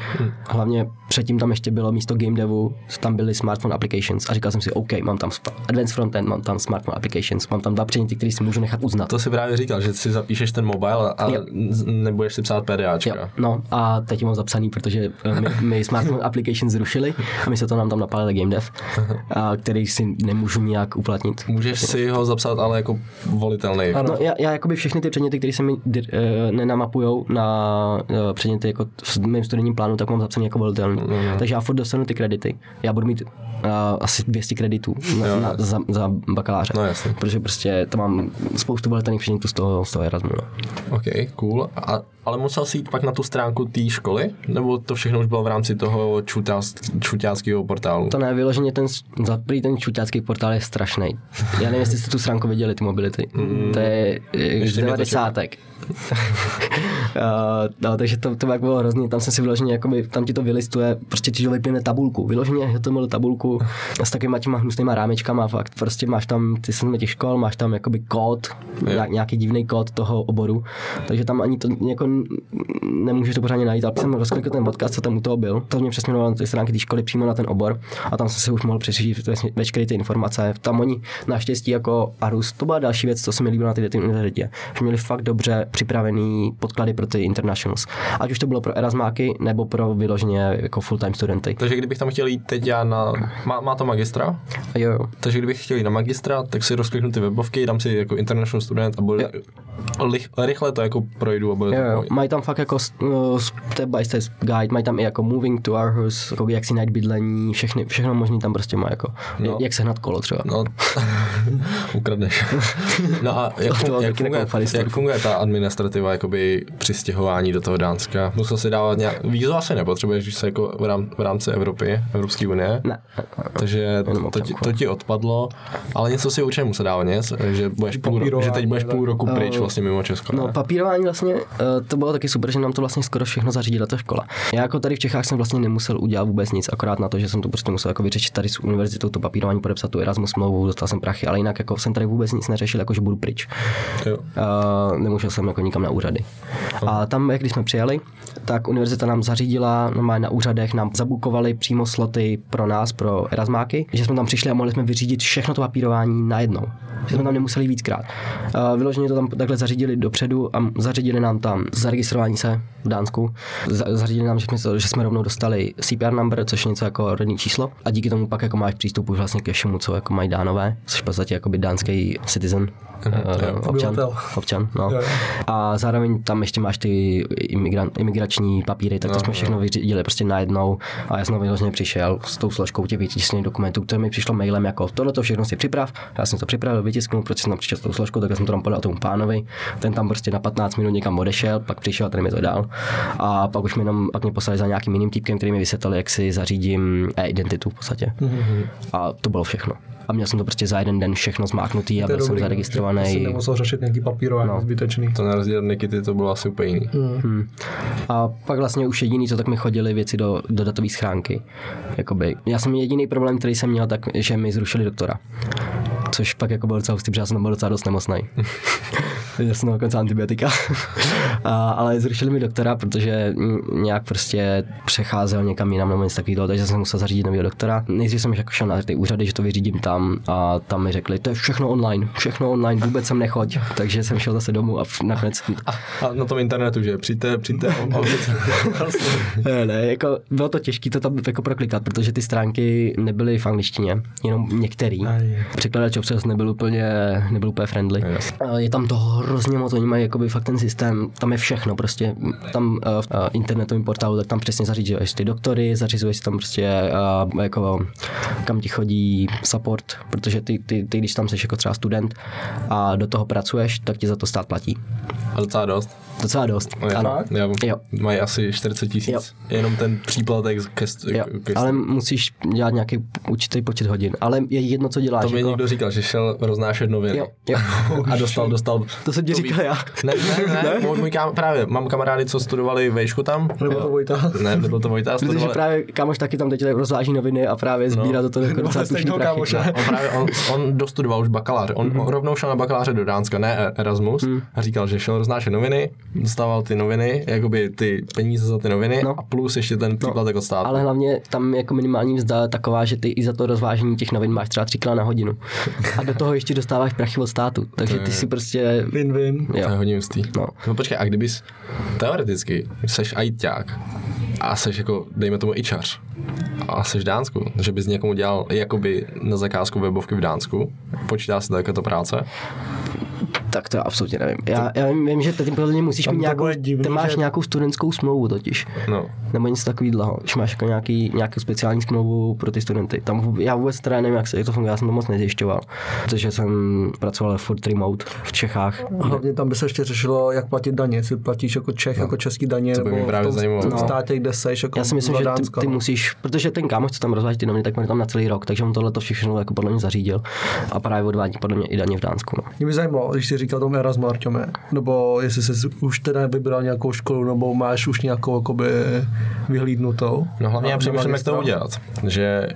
Hlavně předtím tam ještě bylo místo game devu, tam byly smartphone applications a říkal jsem si, OK, mám tam advanced frontend, mám tam smartphone applications, mám tam dva předměty, které si můžu nechat uznat. To si právě říkal, že si zapíšeš ten mobile a Jo. nebudeš si psát Jo, PDAčka. no a teď mám zapsaný, protože eh, my, my smartphone application zrušili a my se to nám tam napálili game dev, [LAUGHS] a který si nemůžu nijak uplatnit. Můžeš si ho zapsat, ale jako volitelný. No, já, já jakoby všechny ty předměty, které se mi eh, nenamapujou na eh, předměty jako v mém studijním plánu, tak mám zapsaný jako volitelný. No, Takže já furt dostanu ty kredity. Já budu mít uh, asi 200 kreditů na, Jo, na, za, za bakaláře. No, jasně. Protože prostě to mám spoustu volitelných předmětů z toho, z toho Erasmu. No. OK, cool. A, ale musel jsi jít pak na tu stránku té školy? Nebo to všechno už bylo v rámci toho čuťáckého portálu? To ne, vyloženě ten, za ten čuťácký portál je strašný. Já nevím, jestli jste tu stránku viděli, ty mobility. To je z Ještě mě to 90. Uh, [LAUGHS] no, takže to, to bylo hrozně, tam jsem si vyloženě, jakoby, tam ti to vylistuje, prostě ti to vyplyne tabulku, vyloženě to mělo tabulku s takovýma těma hnusnýma rámečkama, fakt, prostě máš tam ty seznamy těch škol, máš tam jakoby kód, nějak, nějaký divný kód toho oboru, takže tam ani to jako nemůžeš to pořádně najít, ale jsem rozklikl ten podcast, co tam u toho byl, to mě přesměrovalo na ty stránky té školy přímo na ten obor. A tam jsem si už mohl přečíst veškeré ty informace. Tam oni naštěstí jako Arus, to byla další věc, co se mi líbilo na té univerzitě, že měli fakt dobře připravený podklady pro ty internationals. Ať už to bylo pro Erasmáky nebo pro vyloženě jako full-time studenty. Takže kdybych tam chtěl jít teď já na... Má, má to magistra? A jo, jo. Takže kdybych chtěl jít na magistra, tak si rozkliknu ty webovky, dám si jako international student a bude, lich, rychle to jako projdu a bude Jo, jo. Mají tam fakt jako uh, step by step guide, mají tam i jako moving to our house, jako jak si najít bydlení, všechny, všechno možný tam prostě má jako, No. no. jak sehnat kolo třeba. No, [LAUGHS] ukradneš. No a jak, To jak, funguje, jak funguje ta administrativa jakoby při stěhování do toho Dánska? Musel si dávat nějak... Vízo asi nepotřebuješ, když se jako v, rám, v rámci Evropy, Evropské unie. Ne. Takže to, ti, to ti odpadlo, ale něco si určitě musel dávat, nic? Že, budeš půl, ro- že teď budeš půl roku pryč vlastně mimo Česko. No, ne? papírování vlastně, eh, to bylo taky super, že nám to vlastně skoro všechno zařídila ta škola. Já jako tady v Čechách jsem vlastně nemusel udělat vůbec nic, akorát na to, že jsem to prostě musel jako vyřešit tady s univerzitou, to papírování, podepsat tu Erasmus smlouvu, dostal jsem prachy, ale jinak jako jsem tady vůbec nic neřešil, jako že budu pryč. Jo. Uh, nemusel jsem jako nikam na úřady. A tam, jak když jsme přijeli, tak univerzita nám zařídila, normálně na úřadech nám zabukovali přímo sloty pro nás, pro Erasmáky, že jsme tam přišli a mohli jsme vyřídit všechno to papírování najednou. Že jsme tam nemuseli víckrát. Uh, vyloženě to tam takhle zařídili dopředu a zařídili nám tam zaregistrování se v Dánsku. Za- zařídili nám, že jsme, že jsme rovnou dostali CPR number, což je něco jako rodný číslo. A díky tomu pak jako máš přístup už vlastně ke všemu, co jako mají dánové, což v podstatě jako dánský citizen. Uh, občan, občan, no. A zároveň tam ještě máš ty imigran, imigrační papíry, tak to jsme všechno vyřídili prostě najednou. A já jsem vyloženě přišel s tou složkou těch vytiskných dokumentů, které mi přišlo mailem jako tohle to všechno si připrav. Já jsem to připravil, vytisknul, protože jsem tam přišel s tou složkou, tak jsem to tam podal tomu pánovi. Ten tam prostě na 15 minut někam odešel, pak přišel a ten mi to dal. A pak už mi jenom pak mě poslali za nějakým jiným týpkem, který mi vysvětlil, jak si zařídím e-identitu v podstatě. A to bylo všechno. A měl jsem to prostě za jeden den všechno zmáknutý a byl jsem zaregistrovaný. jsi nemusel řešit nějaký papírování no. zbytečný. To na rozdíl od Nikity to bylo asi úplně jiný. Hmm. A pak vlastně už jediný, co tak mi chodili věci do, do datové schránky. Jakoby, já jsem jediný problém, který jsem měl, tak že mi zrušili doktora. Což pak jako byl docela hustý, protože já jsem tam byl docela dost nemocný. [LAUGHS] Já jsem dokonce antibiotika. [LAUGHS] A, ale zrušili mi doktora, protože nějak prostě přecházel někam jinam nebo něco takového, takže jsem musel zařídit nového doktora. Nejdřív jsem jako šel na ty úřady, že to vyřídím tam a tam mi řekli, to je všechno online, všechno online, vůbec jsem nechoď. Takže jsem šel zase domů a nakonec A na tom internetu, že přijďte, přijďte. on- on- [LAUGHS] ne, ne, jako bylo to těžké to tam jako proklikat, protože ty stránky nebyly v angličtině, jenom některý. Překladač občas nebyl úplně, nebyl úplně friendly. Yes. A Je tam toho hrozně moc, oni mají jakoby fakt ten systém, tam je všechno prostě, tam uh, v uh, internetovém portálu, tak tam přesně zařízuješ ty doktory, zařizuješ si tam prostě uh, jako kam ti chodí support, protože ty, ty, ty, když tam jsi jako třeba student a do toho pracuješ, tak ti za to stát platí. A docela dost. Docela dost, Jo, ano. Jo. Jo. Mají asi 40 Jo. tisíc. Jenom ten příplatek ke, Jo, ke, ale musíš dělat nějaký určitý počet hodin. Ale je jedno, co děláš. to mi jako... někdo říkal, že šel roznášet noviny. Jo, jo. [LAUGHS] A dostal, dostal. To jsem ti říkal já. Ne, ne, ne, ne? Můj kam, právě, mám kamarády, co studovali vejšku tam. Nebo to Vojta. Ne, nebyl to Vojta, Protože studovali, právě kámoš taky tam teď rozváží noviny a právě sbírá do toho docela stejného prachy. No. On právě, on, on dostudoval už bakaláře. On Mhm. mm-hmm. rovnou šel na bakaláře do Dánska, ne E- Erasmus. Mm. A říkal, že šel roznášet noviny, dostával ty noviny, jakoby ty peníze za ty noviny No. a plus ještě ten příplatek od státu. Ale hlavně tam jako minimální mzda je taková, že ty i za to rozvážení těch novin máš třeba třikrát na hodinu. A do toho ještě dostáváš prachy od státu. Takže ty si prostě... Win-win. To je hodně hustý. No. no počkej, a kdybys teoreticky seš ajťák a seš jako, dejme tomu ičař a seš v Dánsku, že bys někomu dělal jakoby na zakázku webovky v Dánsku, počítá se to jako to práce? Tak to já absolutně nevím. Já, já vím, vím, že ty podle mě musíš Tam mít nějakou, divný, ty máš že- nějakou studentskou smlouvu totiž. No. Nebo něco takového, když máš jako nějaký, nějakou speciální smlouvu pro ty studenty. Tam já vůbec teda nevím, jak, se, jak to funguje, já jsem to moc nezjišťoval, protože jsem pracoval furt remote v Čechách. Hlavně tam by se ještě řešilo, jak platit daně. Jestli platíš jako Čech, jako český daně, To by nebo mě právě v tom, zajímalo. tom No. státě, kde seš, jako Já si myslím, že ty, ty no. musíš, protože ten kámoš, co tam rozváží ty noviny, tak tam na celý rok, takže on tohle to všechno jako podle mě zařídil a právě odvádí podle mě i daně v Dánsku. No. Mě by zajímalo, když jsi říkal tomu Erasmu Arťome, nebo jestli jsi už teda vybral nějakou školu, nebo máš už nějakou jakoby vyhlídnutou. No hlavně já přemýšlím, jak to udělat. Že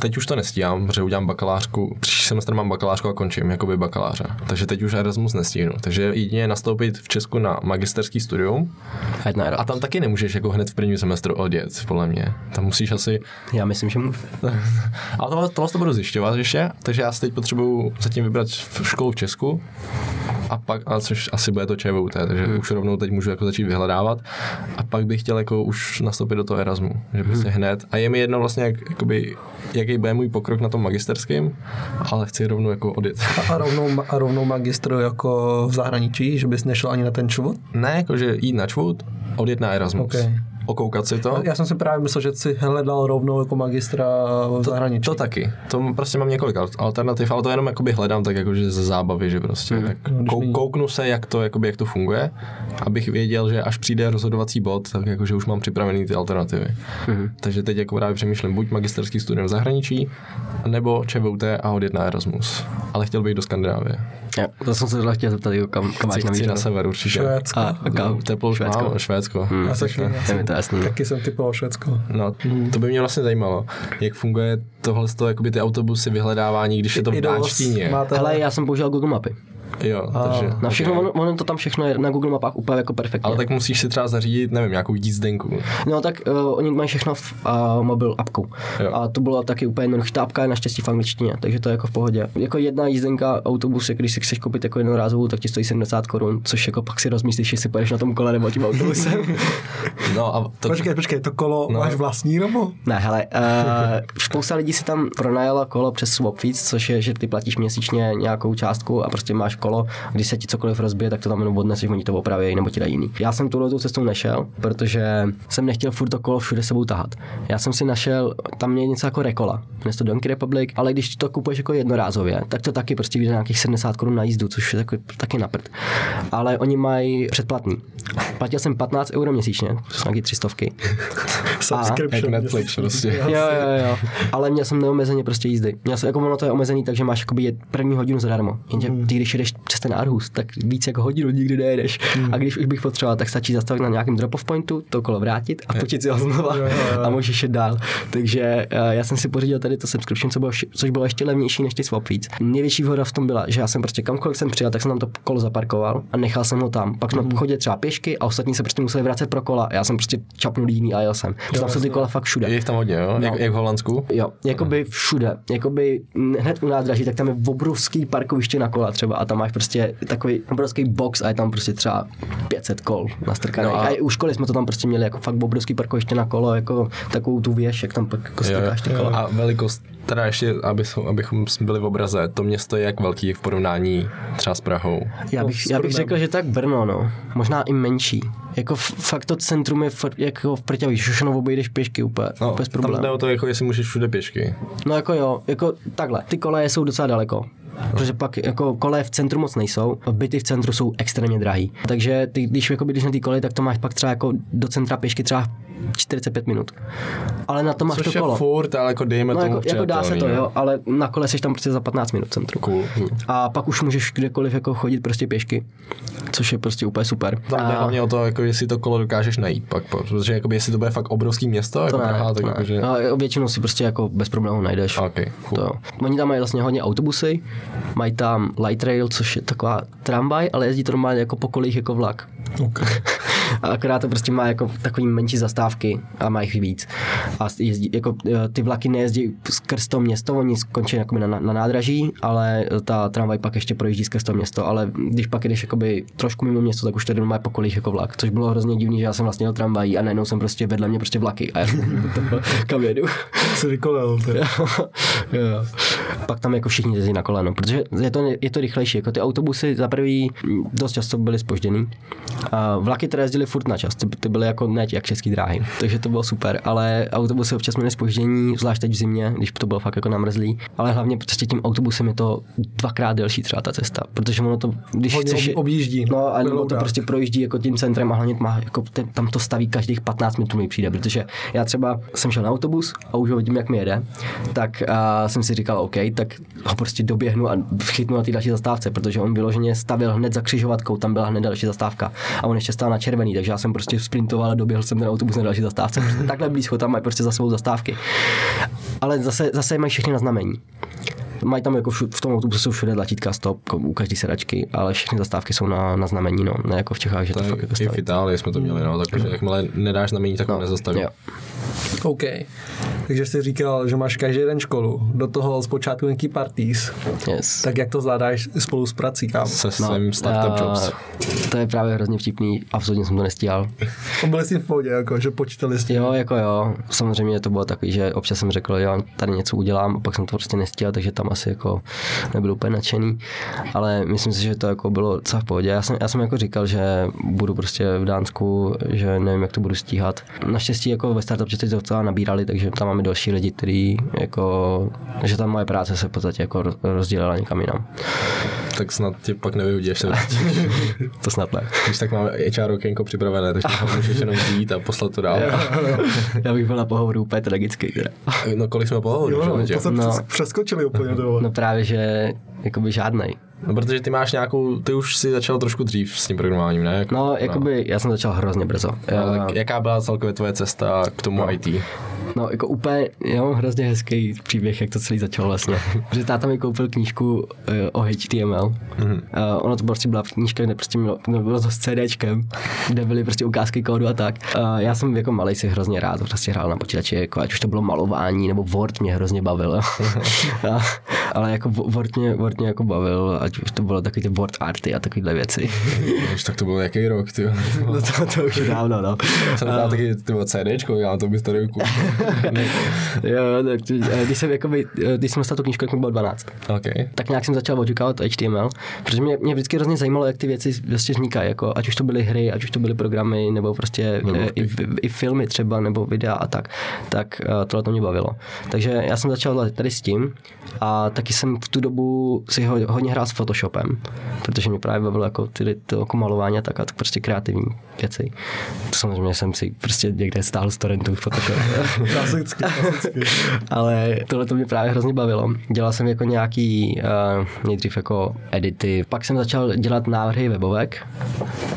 teď už to nestíhám, protože udělám bakalářku, příští semestr mám bakalářku a končím jako by bakaláře. Takže teď už Erasmus nestihnu. Takže jedině nastoupit v Česku na magisterský studium A a tam taky nemůžeš jako hned v prvním semestru odjet, podle mě. Tam musíš asi Já myslím, že můžu. [LAUGHS] ale tohle, tohle to budu zjišťovat ještě, takže já si teď potřebuju zatím vybrat v školu v Česku a pak, a což asi bude to ČVUT, takže hmm. už rovnou teď můžu jako začít vyhledávat a pak bych chtěl jako už nastoupit do toho Erasmu, že prostě hned a je mi jedno vlastně, jak, jakoby, jaký bude můj pokrok na tom magisterském, ale chci rovnou jako odjet. A, a, rovnou, a rovnou magistru jako v zahraničí, že bys nešel ani na ten čvut? Ne, jakože jít na čvout, odjet na Erasmus. Ok. Okoukat si to. Já jsem si právě myslel, že jsi hledal rovnou jako magistra v zahraničí. To taky. To prostě mám několik al- alternativ, ale to jenom jakoby hledám tak jakože ze zábavy, že prostě mm. tak kou, kouknu se, jak to, jakoby, jak to funguje, abych věděl, že až přijde rozhodovací bod, tak jakože už mám připravený ty alternativy. Mm. Takže teď jako právě přemýšlím buď magisterský studium v zahraničí, nebo ČVUT a odjet na Erasmus. Ale chtěl bych do Skandinávie. Já, to jsem se tohle chtěl zeptat, jako kam, kam máš Chci, na chci na sever určitě. Švédsko. A, a kam? Teplou Švédsko. Švédsko. Švédsko. Hmm. Já taky, já jsem, to jasný. taky jsem typoval Švédsko. No, to by mě vlastně zajímalo, jak funguje tohle, jakoby ty autobusy, vyhledávání, když je to v dánštině. máte- Hele, já jsem používal Google Mapy. Jo, takže... Na všechno, ono, ono, to tam všechno je na Google mapách úplně jako perfektně. Ale tak musíš si třeba zařídit, nevím, nějakou jízdenku. No tak uh, oni mají všechno v uh, mobil apku. Jo. A to bylo taky úplně jednoduché. Ta apka je naštěstí v angličtině, takže to je jako v pohodě. Jako jedna jízdenka autobus, když si chceš koupit jako jednorázovou, tak ti stojí 70 korun, což jako pak si rozmyslíš, jestli pojedeš na tom kole nebo tím autobusem. [LAUGHS] No a to, Počkej, počkej, to kolo No. no. máš vlastní nebo? ne, hele, uh, spousta lidí si tam pronajala kolo přes Swapfeeds, což je, že ty platíš měsíčně nějakou částku a prostě máš kolo. Když se ti cokoliv rozbije, tak to tam jenom odneseš, oni to opraví nebo ti dají jiný. Já jsem tuhle cestou nešel, protože jsem nechtěl furt to kolo všude sebou tahat. Já jsem si našel, tam je něco jako Rekola, dnes to Donkey Republic, ale když to kupuješ jako jednorázově, tak to taky prostě vyjde nějakých 70 korun na jízdu, což je taky, taky na prd. Ale oni mají předplatný. Platil jsem 15 euro měsíčně, jsou nějaký třistovky. [LAUGHS] Subscription. Jak Netflix prostě. [LAUGHS] Jo, jo, jo. Ale měl jsem neomezeně prostě jízdy. Měl jsem, jako ono to je omezený, takže máš jakoby první hodinu zadarmo. Jenže ty, když jedeš přes ten Arhus, tak víc jako hodinu nikdy nejedeš. A když už bych potřeboval, tak stačí zastavit na nějakém drop-off pointu, to kolo vrátit a počít si ho znova a můžeš jít dál. Takže uh, já jsem si pořídil tady to subscription, co bylo, což bylo ještě levnější než ty swap feeds. Největší výhoda v tom byla, že já jsem prostě kamkoliv jsem přijel, tak jsem tam to kolo zaparkoval a nechal jsem ho tam. Pak jsme chodili třeba pěšky a ostatní se prostě museli vracet pro kola. Já jsem prostě čapnul jiný a jel jsem. Protože tam jsou ty kola fakt všude. Je jich tam hodně, jo? Jak, No. jak v Holandsku? Jo, jakoby všude. Jakoby hned u nádraží, tak tam je obrovský parkoviště na kola třeba a tam máš prostě takový obrovský box a je tam prostě třeba 500 kol nastrkaných. No No a- a... i u školy jsme to tam prostě měli jako fakt obrovský parkoviště na kolo, jako takovou tu věž, jak tam pak jako strkáš ty kola. A velikost, teda ještě, aby, abychom byli v obraze, to město je jak velký v porovnání třeba s Prahou. Já bych, já bych řekl, že tak Brno, no. Možná i menší. Jako f- fakt to centrum je fakt jako v prťavý, všechno obejdeš pěšky úplně, No, bez tam problémů. jde o to, jako jestli můžeš všude pěšky. No jako jo, jako takhle. Ty koleje jsou docela daleko. Protože pak jako koleje v centru moc nejsou, byty v centru jsou extrémně drahý. Takže ty, když jako bydlíš na té koleji, tak to máš pak třeba jako do centra pěšky třeba 45 minut. Ale na to máš Což to je kolo. furt, ale jako dejme No tomu jako, jako dá se to, jo, ale na kole jsi tam prostě za 15 minut v centru. Cool. A pak už můžeš kdekoliv jako chodit prostě pěšky, což je prostě úplně super. Tam jde A- hlavně o to, jako jestli to kolo dokážeš najít pak, protože jakoby, jestli to bude fakt obrovský město, jako to ne, Praha, tak jakože... A většinou si prostě jako bez problémů najdeš. OK, cool. To jo. Oni tam mají vlastně hodně autobusy, mají tam light rail, což je taková tramvaj, ale jezdí to normálně jako po kolích jako vlak. Okay. [LAUGHS] A akorát to prostě má jako takový menší zastávky a má jich víc. A jezdí, jako eh, ty vlaky nejezdí skrz to město, oni skončí jako na, na, nádraží, ale ta tramvaj pak ještě projíždí skrz to město, ale když pak jdeš jakoby trošku mimo město, tak už to má po kolích jako vlak, což bylo hrozně divný, že já jsem vlastně jel tramvají a najednou jsem prostě vedle mě prostě vlaky a já jsem [LAUGHS] kam jedu. Jsi vykolel. Pak tam jako všichni jezdí na koleno, protože je to, je to rychlejší. Jako ty autobusy za prvý dost často byly spožděný. A vlaky teda jezdily furt na čas, ty, ty byly jako ne jak český dráhy, [LAUGHS] takže to bylo super, ale autobusy občas měly spoždění, zvlášť teď v zimě, když to bylo fakt jako namrzlý, ale hlavně prostě tím autobusem je to dvakrát delší třeba ta cesta, protože ono to, když Hodně chceš, ob- objíždí. No a nebo to prostě projíždí jako tím centrem a hlavně má, jako ten, tam to staví každých 15 minut mi přijde, protože já třeba jsem šel na autobus a už ho vidím, jak mi jede, tak a jsem si říkal, OK, tak ho prostě doběhnu a chytnu na té další zastávce, protože on vyloženě stavil hned za křižovatkou, tam byla hned další zastávka a on ještě stál na červený, takže já jsem prostě sprintoval a doběhl jsem ten autobus na další zastávce. Prostě takhle blízko tam mají prostě za sebou zastávky. Ale zase, zase mají všechny na znamení. Mají tam jako všude, v tom autobuse jsou všude tlačítka stop jako u každé sedačky, ale všechny zastávky jsou na, na znamení, no, ne jako v Čechách, že to, To fakt jako i v staví. Itálii jsme to měli, no, takže jakmile nedáš znamení, tak ho nezastaví. Jo. OK. Takže jsi říkal, že máš každý den školu, do toho zpočátku nějaký parties. Yes. Tak jak to zvládáš spolu s prací, kámo? Se svým startup a jobs. To je právě hrozně vtipný, absolutně jsem to nestíhal. Byli jsi v pohodě, jako, že počítali s tím. Jo, jako jo, samozřejmě to bylo takový, že občas jsem řekl, jo, tady něco udělám, a pak jsem to prostě nestíhal, takže tam asi jako nebyl úplně nadšený, ale myslím si, že to jako bylo docela v pohodě. Já jsem, já jsem jako říkal, že budu prostě v Dánsku, že nevím, jak to budu stíhat. Naštěstí jako ve startup teď docela nabírali, takže tam máme další lidi, kteří jako, že tam moje práce se v podstatě jako roz- rozdělila někam jinam. Tak snad tě pak nevyhodí, až se To snad ne. Když tak máme HR okénko připravené, takže můžeš jenom vzít a poslat to dál. Já bych byl na pohovoru úplně tragický. Teda. No kolik jsme pohovorů, Jo, že? to jsme No. přes, přeskočili úplně No právě, že jakoby žádnej. No protože ty máš nějakou, ty už si začal trošku dřív s tím programováním, ne? No, jakoby, já jsem začal hrozně brzo. No, Já- tak jaká byla celkově tvoje cesta k tomu IT? No, jako úplně, jo, hrozně hezký příběh, jak to celý začalo vlastně. [LAUGHS] Protože táta mi koupil knížku uh, o HTML. Mm-hmm. Uh, ono to prostě byla knížka, kde prostě mělo, no, bylo to s CDčkem, [LAUGHS] kde byly prostě ukázky kódu a tak. Uh, já jsem jako malý si hrozně rád prostě hrál na počítači, jako ať už to bylo malování, nebo Word mě hrozně bavil. [LAUGHS] a, ale jako Word mě, Word mě jako bavil, ať už to bylo takový ty Word arty a takovéhle věci. Už tak to byl jaký rok, ty? [LAUGHS] no to, to už je dávno, no. Já jsem dal taky ty CDčko, já to bych tady jo, tak, eh, když jsem, jakoby, eh, když jsem dostal tu knížku, jak mi bylo 12, OK. tak nějak jsem začal oťukávat HTML, protože mě, mě vždycky hrozně zajímalo, jak ty věci vlastně vznikají, jako ať už to byly hry, ať už to byly programy, nebo prostě Nebo e, i, i, filmy třeba, nebo videa a tak, tak tohle to mě bavilo. Takže já jsem začal tady s tím a taky jsem v tu dobu si ho, hodně hrál s Photoshopem, protože mě právě bavilo jako ty, to jako malování a tak a tak prostě kreativní věci. To samozřejmě jsem si prostě někde stál z torrentu Photoshop. [LAUGHS] Klasicky, klasicky. Ale tohle to mě právě hrozně bavilo. Dělal jsem jako nějaký, uh, nejdřív jako edity, pak jsem začal dělat návrhy webovek,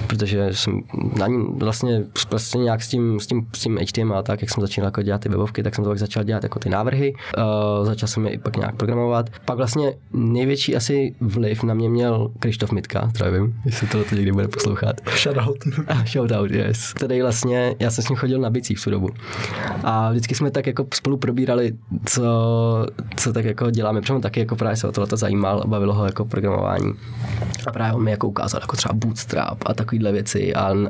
protože jsem na ní vlastně prostě nějak s tím, s tím, s tím HTML a tak, jak jsem začínal jako dělat ty webovky, tak jsem to pak začal dělat jako ty návrhy. Uh, začal jsem je i pak nějak programovat. Pak vlastně největší asi vliv na mě měl Krištof Mitka, zdravím, jestli tohle to někdy bude poslouchat. Shoutout. Shoutout, yes. Který vlastně, já jsem s ním chodil na bicích v tu dobu. A vždycky jsme tak jako spolu probírali, co, co tak jako děláme. Protože on taky jako právě se o tohle zajímal a bavilo ho jako programování. A právě on mi jako ukázal jako třeba Bootstrap a takovýhle věci a uh,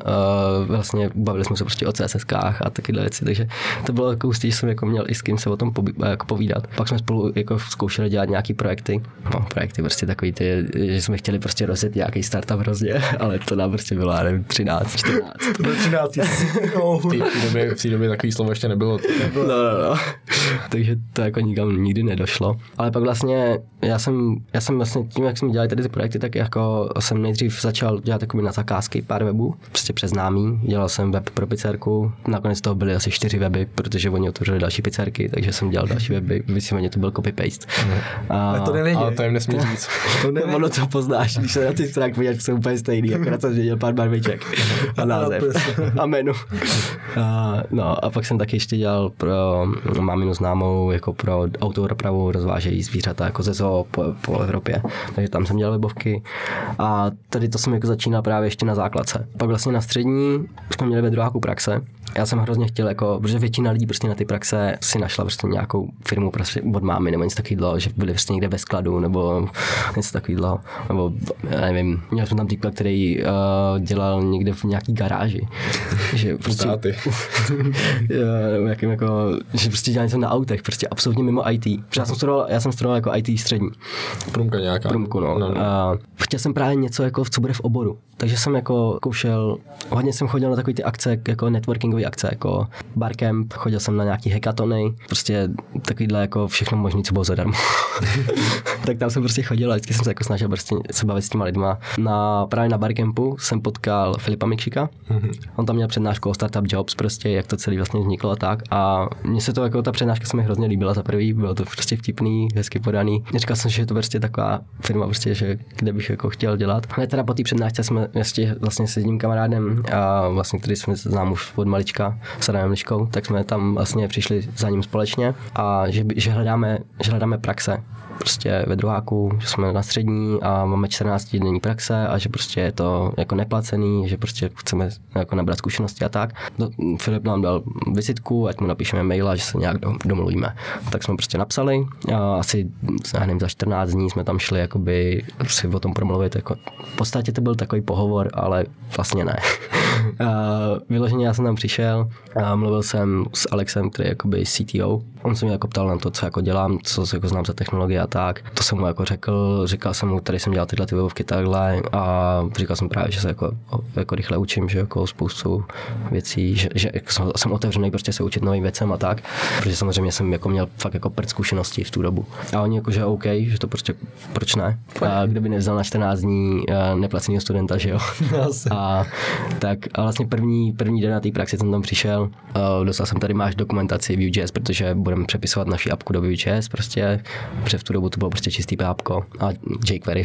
vlastně bavili jsme se prostě o CSSkách a takovýhle věci, takže to bylo jako hustý, že jsem jako měl i s kým se o tom jako povídat. Pak jsme spolu jako zkoušeli dělat nějaký projekty, no projekty prostě takový ty, že jsme chtěli prostě rozjet nějaký startup hrozně, [LAUGHS] ale to nám prostě bylo, já nevím, 13, 14. To byl 13 V té- v té době, v té době takový slovo ještě nebylo. No, no, no. Takže to jako nikam nikdy nedošlo. Ale pak vlastně, já jsem, já jsem vlastně tím, jak jsme dělali tady ty projekty, tak jako jsem nejdřív začal dělat jakoby na zakázky pár webů, prostě přes známý. Dělal jsem web pro pizzerku, nakonec toho byly asi čtyři weby, protože oni otevřeli další pizzerky, takže jsem dělal další weby, vysvětně to byl copy-paste. A, to nevěděl. Ale to jim nesmí říct. [LAUGHS] To nevěděl. Ono to poznáš, když se na ty stránky podíváš, jsou úplně stejný, akorát jsem změnil pár barviček a název a menu. A, no a pak jsem taky ještě dělal pro máminu známou, jako pro autodopravu rozvážejí zvířata jako ze zoo po, po Evropě. Takže tam jsem dělal webovky a tady to jsem jako začínal právě ještě na základce. Pak vlastně na střední jsme měli ve druháku praxe. Já jsem hrozně chtěl, jako, protože většina lidí prostě na ty praxe si našla prostě nějakou firmu prostě od mámy nebo něco takového, že byli prostě někde ve skladu nebo [LAUGHS] něco takového. Nebo já nevím, měl jsem tam týpka, který uh, dělal někde v nějaký garáži. [LAUGHS] že prostě, [LAUGHS] jakým jako, že prostě dělal něco na autech, prostě absolutně mimo IT. Protože já jsem studoval, já jsem studoval jako IT střední, Průmka nějaká. průmku, no. no, no. A chtěl jsem právě něco, jako, co bude v oboru. Takže jsem jako koušel, hodně jsem chodil na takové ty akce, jako networkingové akce, jako barcamp, chodil jsem na nějaký hackatony, prostě takovýhle jako všechno možné, co bylo zadarmo. [LAUGHS] tak tam jsem prostě chodil a vždycky jsem se jako snažil prostě se bavit s těma lidma. Na, právě na barcampu jsem potkal Filipa Mikšika, on tam měl přednášku o Startup Jobs, prostě jak to celé vlastně vzniklo a tak. A mně se to jako ta přednáška se mi hrozně líbila za prvý, bylo to prostě vtipný, hezky podaný. Říkal jsem, že je to prostě taková firma, prostě, že kde bych jako chtěl dělat. Ale teda po té přednášce jsme ještě vlastně s jedním kamarádem, a vlastně, který jsme znám už od malička, s Adamem Liškou, tak jsme tam vlastně přišli za ním společně a že, že, hledáme, že hledáme praxe prostě ve druháku, že jsme na střední a máme 14 denní praxe a že prostě je to jako neplacený, že prostě chceme jako nabrat zkušenosti a tak. No, Filip nám dal vizitku, ať mu napíšeme mail a že se nějak dom- domluvíme. Tak jsme prostě napsali a asi nevím, za 14 dní jsme tam šli jakoby si o tom promluvit. Jako, v podstatě to byl takový pohovor, ale vlastně ne. [LAUGHS] vyloženě já jsem tam přišel a mluvil jsem s Alexem, který je jakoby CTO. On se mě jako ptal na to, co jako dělám, co jako znám za technologie a tak. To jsem mu jako řekl, říkal jsem mu, tady jsem dělal tyhle ty webovky takhle a říkal jsem právě, že se jako, jako rychle učím, že jako spoustu věcí, že, že jako jsem, jsem otevřený prostě se učit novým věcem a tak, protože samozřejmě jsem jako měl fakt jako prd zkušenosti v tu dobu. A oni jako, že OK, že to prostě, proč ne? A kdyby nevzal na 14 dní eh, neplaceného studenta, že jo? [LAUGHS] A tak a vlastně první, první den na té praxi jsem tam přišel, uh, dostal jsem tady máš dokumentaci Vue.js, protože budeme přepisovat naši apku do Vue.js, prostě, protože v tu dobu to bylo prostě čistý PHP a jQuery.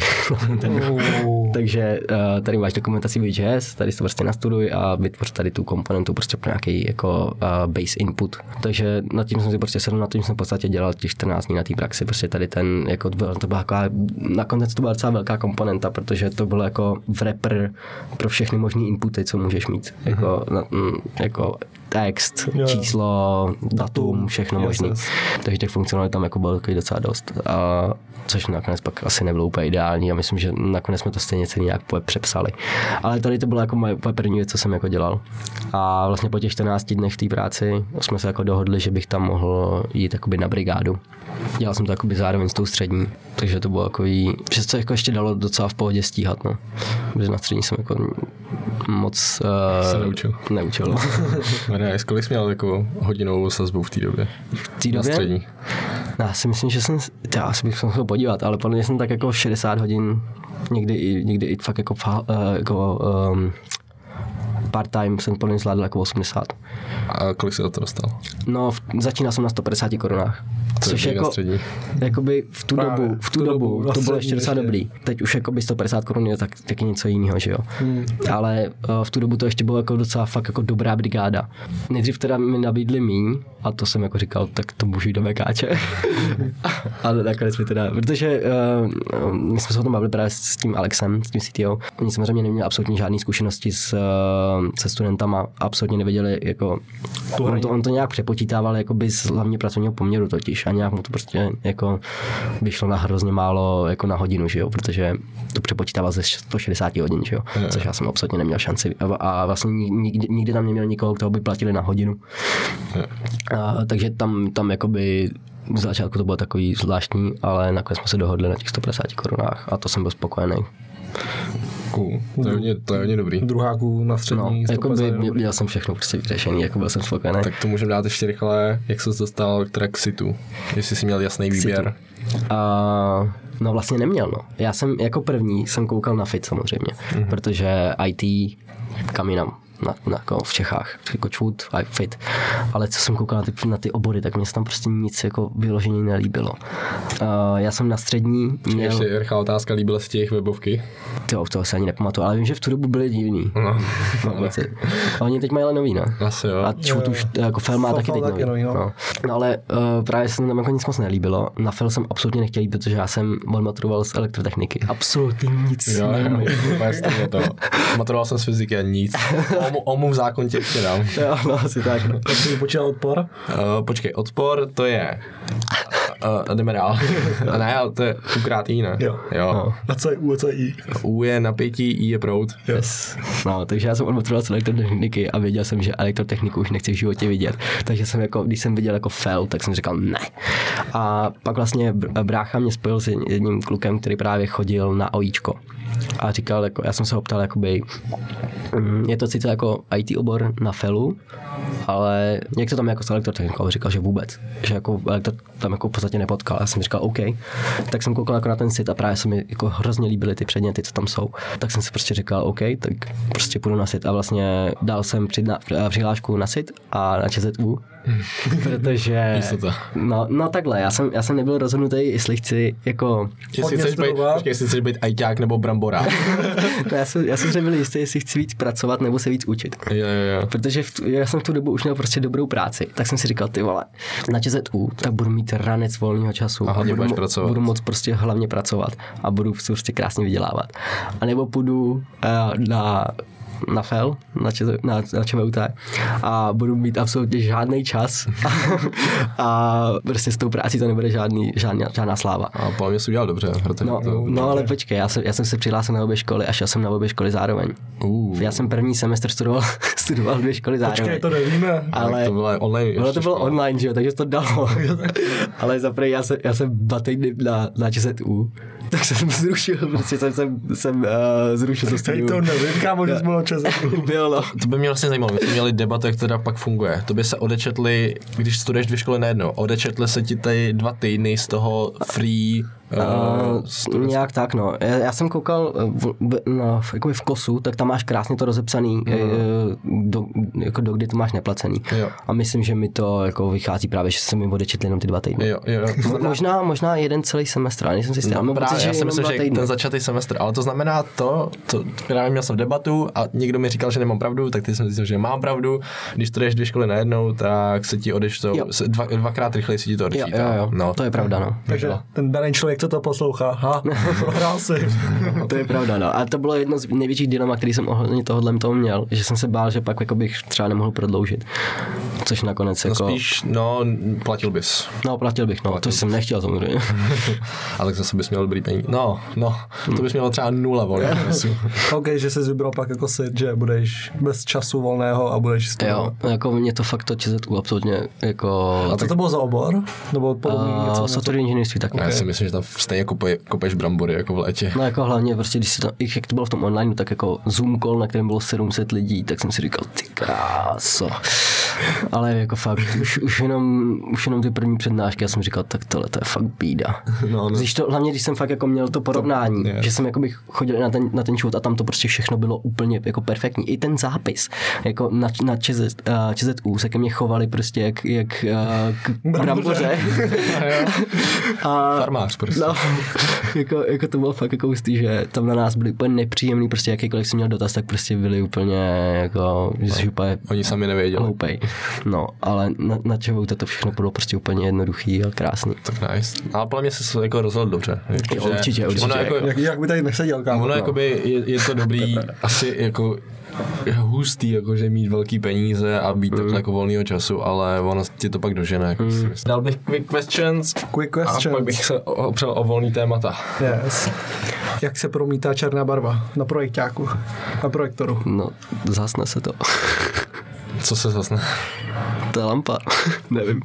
[LAUGHS] Takže uh, tady máš dokumentaci Vue.js, tady si to prostě nastuduj a vytvoř tady tu komponentu prostě pro nějaký jako uh, base input. Takže nad tím jsem si prostě sedl, nad tím jsem v podstatě dělal těch 14 dní na té praxi, prostě tady ten, jako byl, to byla taková, nakonec to byla docela velká komponenta, protože to bylo jako wrapper pro všechny možné inputy, co můžeš mít, jako, na, mm, jako text, Jo. číslo, datum, všechno Yes, yes. Takže těch funkcionalit tam jako bylo takový docela dost. A, což nakonec pak asi nebylo úplně ideální a myslím, že nakonec jsme to stejně celý nějak přepsali. Ale tady to bylo jako moje první věc, co jsem jako dělal. A vlastně po těch 14 dnech v té práci jsme se jako dohodli, že bych tam mohl jít jakoby na brigádu. Dělal jsem to jakoby zároveň s tou střední, takže to bylo takový, že se to jako ještě dalo docela v pohodě stíhat, no. Protože na střední jsem jako moc uh, Se neučil. neučil. no. [LAUGHS] Ne, kolik jsi měl jako hodinovou sazbu v té době? Té Na době? střední. No, já si myslím, že jsem, já asi bych se musel podívat, ale podle mě jsem tak jako 60 hodin, někdy i, někdy i fakt jako, fa, uh, jako um, part-time jsem mě zvládl jako 80. A kolik do toho dostal? No, v, začínal jsem na 150 korunách. To je Což na jako, jakoby v tu Právě, dobu, v tu dobu, na to bylo střední ještě docela dobrý. Teď už jakoby 150 korun je tak, taky něco jiného, že jo. Hmm. Ale uh, v tu dobu to ještě bylo jako docela fakt jako dobrá brigáda. Nejdřív teda mi nabídli míň a to jsem jako říkal, tak to můžu jít do Mekáče. [LAUGHS] Ale nakonec mi teda, protože uh, my jsme se o tom bavili právě s tím Alexem, s tím CTO. Oni samozřejmě neměli absolutně žádné zkušenosti s, uh, se studentama, absolutně nevěděli, jako, on to, on to nějak přepočítával jakoby z hlavně pracovního poměru totiž a nějak mu to prostě jako vyšlo na hrozně málo jako na hodinu, že jo, protože to přepočítával ze 160 hodin, že jo, což já jsem absolutně neměl šanci a, a vlastně nikdy, nikdy tam neměl nikoho, kdo by platili na hodinu. A, takže tam, tam jakoby v začátku to bylo takový zvláštní, ale nakonec jsme se dohodli na těch 150 korunách a to jsem byl spokojený. Cool. To je hodně, to je hodně dobrý. Druháků na No, střední. jako by 150 měl, měl jsem všechno prostě vyřešený, jako byl jsem spokojený. Tak to můžeme dát ještě rychle, jak jsi dostal k Traxitu. Jestli jsi měl jasný výběr. A, no vlastně neměl, no. Já jsem jako první jsem koukal na FIT samozřejmě, mm-hmm. protože IT, kam jinam, na, na, jako v Čechách, jako čut, a fit. Ale co jsem koukal na ty, na ty obory, tak mě se tam prostě nic jako vyloženě nelíbilo. Uh, já jsem na střední měl, Ještě rychlá otázka, líbila se ti jejich webovky? tyjo, toho se ani nepamatuju, ale vím, že v tu dobu byly divný. No. Pocit. A oni teď mají ale nový, ne? Asi jo. A čut už, jako Fel má taky teď taky nový. nový, no. No. no ale uh, právě se tam jako nic moc nelíbilo. Na Fel jsem absolutně nechtěl jít, protože já jsem odmaturoval z elektrotechniky. Absolutně nic. Jo, jo, to. Maturoval jsem z fyziky a nic. [LAUGHS] Omu, omu v zákon tě ještě dám. [LAUGHS] Jo, no asi tak. No. Počítal odpor? Uh, počkej, odpor to je... Uh, jdeme dál. [LAUGHS] ne, ale to je ukrát I, ne? Jo. jo. No. A co je U a co je I? U je napětí, I je proud. Yes. No, takže já jsem odmaturoval z elektrotechniky a věděl jsem, že elektrotechniku už nechci v životě vidět. Takže jsem jako, když jsem viděl jako fel, tak jsem říkal ne. A pak vlastně br- brácha mě spojil s jedním klukem, který právě chodil na OIčko. A říkal, jako, já jsem se ho ptal, jakoby, mm, je to sice jako IT obor na felu, ale jak to tam jako s elektrotechnikou? A Říkal, že vůbec. Že jako elektro tam jako v podstatě nepotkal. Já jsem říkal, OK. Tak jsem koukal jako na ten sit a právě se mi jako hrozně líbily ty předměty, co tam jsou. Tak jsem si prostě říkal, OK, tak prostě půjdu na sit. A vlastně dal jsem přihlášku na sit a na ČZU, [LAUGHS] protože... Jistota. No, no takhle, já jsem, já jsem nebyl rozhodnutý, jestli chci jako Jestli chceš, být, počkej, jestli chceš být ajťák nebo brambora. [LAUGHS] No, já jsem, já jsem si nebyl jistý, jestli chci víc pracovat nebo se víc učit. jo, jo, jo. Protože v já jsem v tu dobu už měl prostě dobrou práci, tak jsem si říkal, ty vole, na ČZU, tak budu mít ranec volného času. A hlavně budu, budeš pracovat. budu moc prostě hlavně pracovat a budu prostě krásně vydělávat. A nebo půjdu uh, na na FEL, na, ČZ, na, na ČVUT a budu mít absolutně žádný čas [LAUGHS] a prostě s tou prácí to nebude žádný, žádná, žádná sláva. A podle mě jsi udělal dobře. Protože No, to, no ale počkej, já jsem, já jsem se přihlásil na obě školy a šel jsem na obě školy zároveň. Uh, Já jsem první semestr studoval, [LAUGHS] studoval dvě školy zároveň. Počkej, to nevíme. ale to bylo online. Ono to bylo škola. online, že jo, takže to dalo. [LAUGHS] Ale za první já jsem, já jsem dva týdny na, na ČZU, [LAUGHS] tak jsem zrušil, prostě jsem, jsem, jsem uh, zrušil to studium. to nevím, kámo, že jsi [LAUGHS] byl na ČSFU. Byl, no. To by mě vlastně zajímalo, my jsme měli debatu, jak to teda pak funguje. To by se odečetli, když studuješ dvě školy najednou, odečetli se ti tady dva týdny z toho free uh, Uh, nějak tak, no. Já, já jsem koukal eh, v, v, no, v, jakoby v kosu, tak tam máš krásně to rozepsaný, uh, do, jako do kdy to máš neplacený. Jo. A myslím, že mi to jako vychází právě, že se mi odečetli jenom ty dva týdny. Jo, jo, to znamená, [LAUGHS] Možná, možná jeden celý semestr, ale nejsem si jistý. No, právě, pocit, já si myslím, že týdny. ten začátý semestr, ale to znamená to, to právě měl jsem debatu a někdo mi říkal, že nemám pravdu, tak ty jsem zjistil, že mám pravdu. Když studuješ dvě školy najednou, tak se ti odečtou, dva, dvakrát rychleji se ti to Jo, odečítá. jo, jo, No. to je pravda, no. Takže ten daný člověk, co to poslouchá, ha, [LAUGHS] prohrál si. To je pravda, no. A to bylo jedno z největších dilema, který jsem ohledně tohohle toho měl, že jsem se bál, že pak jako bych třeba nemohl prodloužit. Což nakonec No jako... spíš, no, platil bys. No, platil bych, no, to jsem nechtěl samozřejmě. [LAUGHS] Ale zase bys měl dobrý peníze. No, no, to bys měl třeba nula času. [LAUGHS] OK, že jsi vybral pak jako sit, že budeš bez času volného a budeš jo, studovat. jako mě to fakt to ČZU absolutně jako... A co to bylo za obor? Nebo podobný Uh, něco? software inženýrství taky. Já si myslím, že tam stejně kope, kopeš brambory jako v létě. No jako hlavně prostě, když si to, jak to bylo v tom online, tak jako Zoom call, na kterém bylo 700 lidí, tak jsem si říkal, ty kráso. Ale jako fakt, už, už, jenom, už jenom ty první přednášky, já jsem říkal, tak tohle to je fakt bída. [LAUGHS] No, no. Když to, hlavně když jsem fakt jako měl to porovnání, je. že jsem jako bych chodil na ten, na ten shoot a tam to prostě všechno bylo úplně jako perfektní. I ten zápis, jako na, na ČZ, uh, ČZU se ke mně chovali prostě jak, jak uh, k bramboře. [LAUGHS] a, Farmář prostě. No, [LAUGHS] jako, jako to bylo fakt jako hustý, že tam na nás byli úplně nepříjemný, prostě jakýkoliv jsem měl dotaz, tak prostě byli úplně jako, že jsi úplně Oni sami nevěděli. hloupej. No, ale na, na čevou to všechno bylo prostě úplně jednoduchý a krásný. Tak nice. Ale podle mě se jako rozhodl dobře. Jo, určitě, určitě. Ono, jako, Jak, jak by tady neseděl, kámo. ono jakoby je, je, to dobrý, [LAUGHS] asi jako hustý, jakože mít velký peníze a být Mm. takhle jako volného času, ale ono ti to pak dožene. Jako myslím. Dal bych quick questions Quick a question. pak bych se opřel o volný témata. Yes. Jak se promítá černá barva na projektáku, na projektoru? No, zasne se to. Co se zase ne? To je lampa. [LAUGHS] Nevím.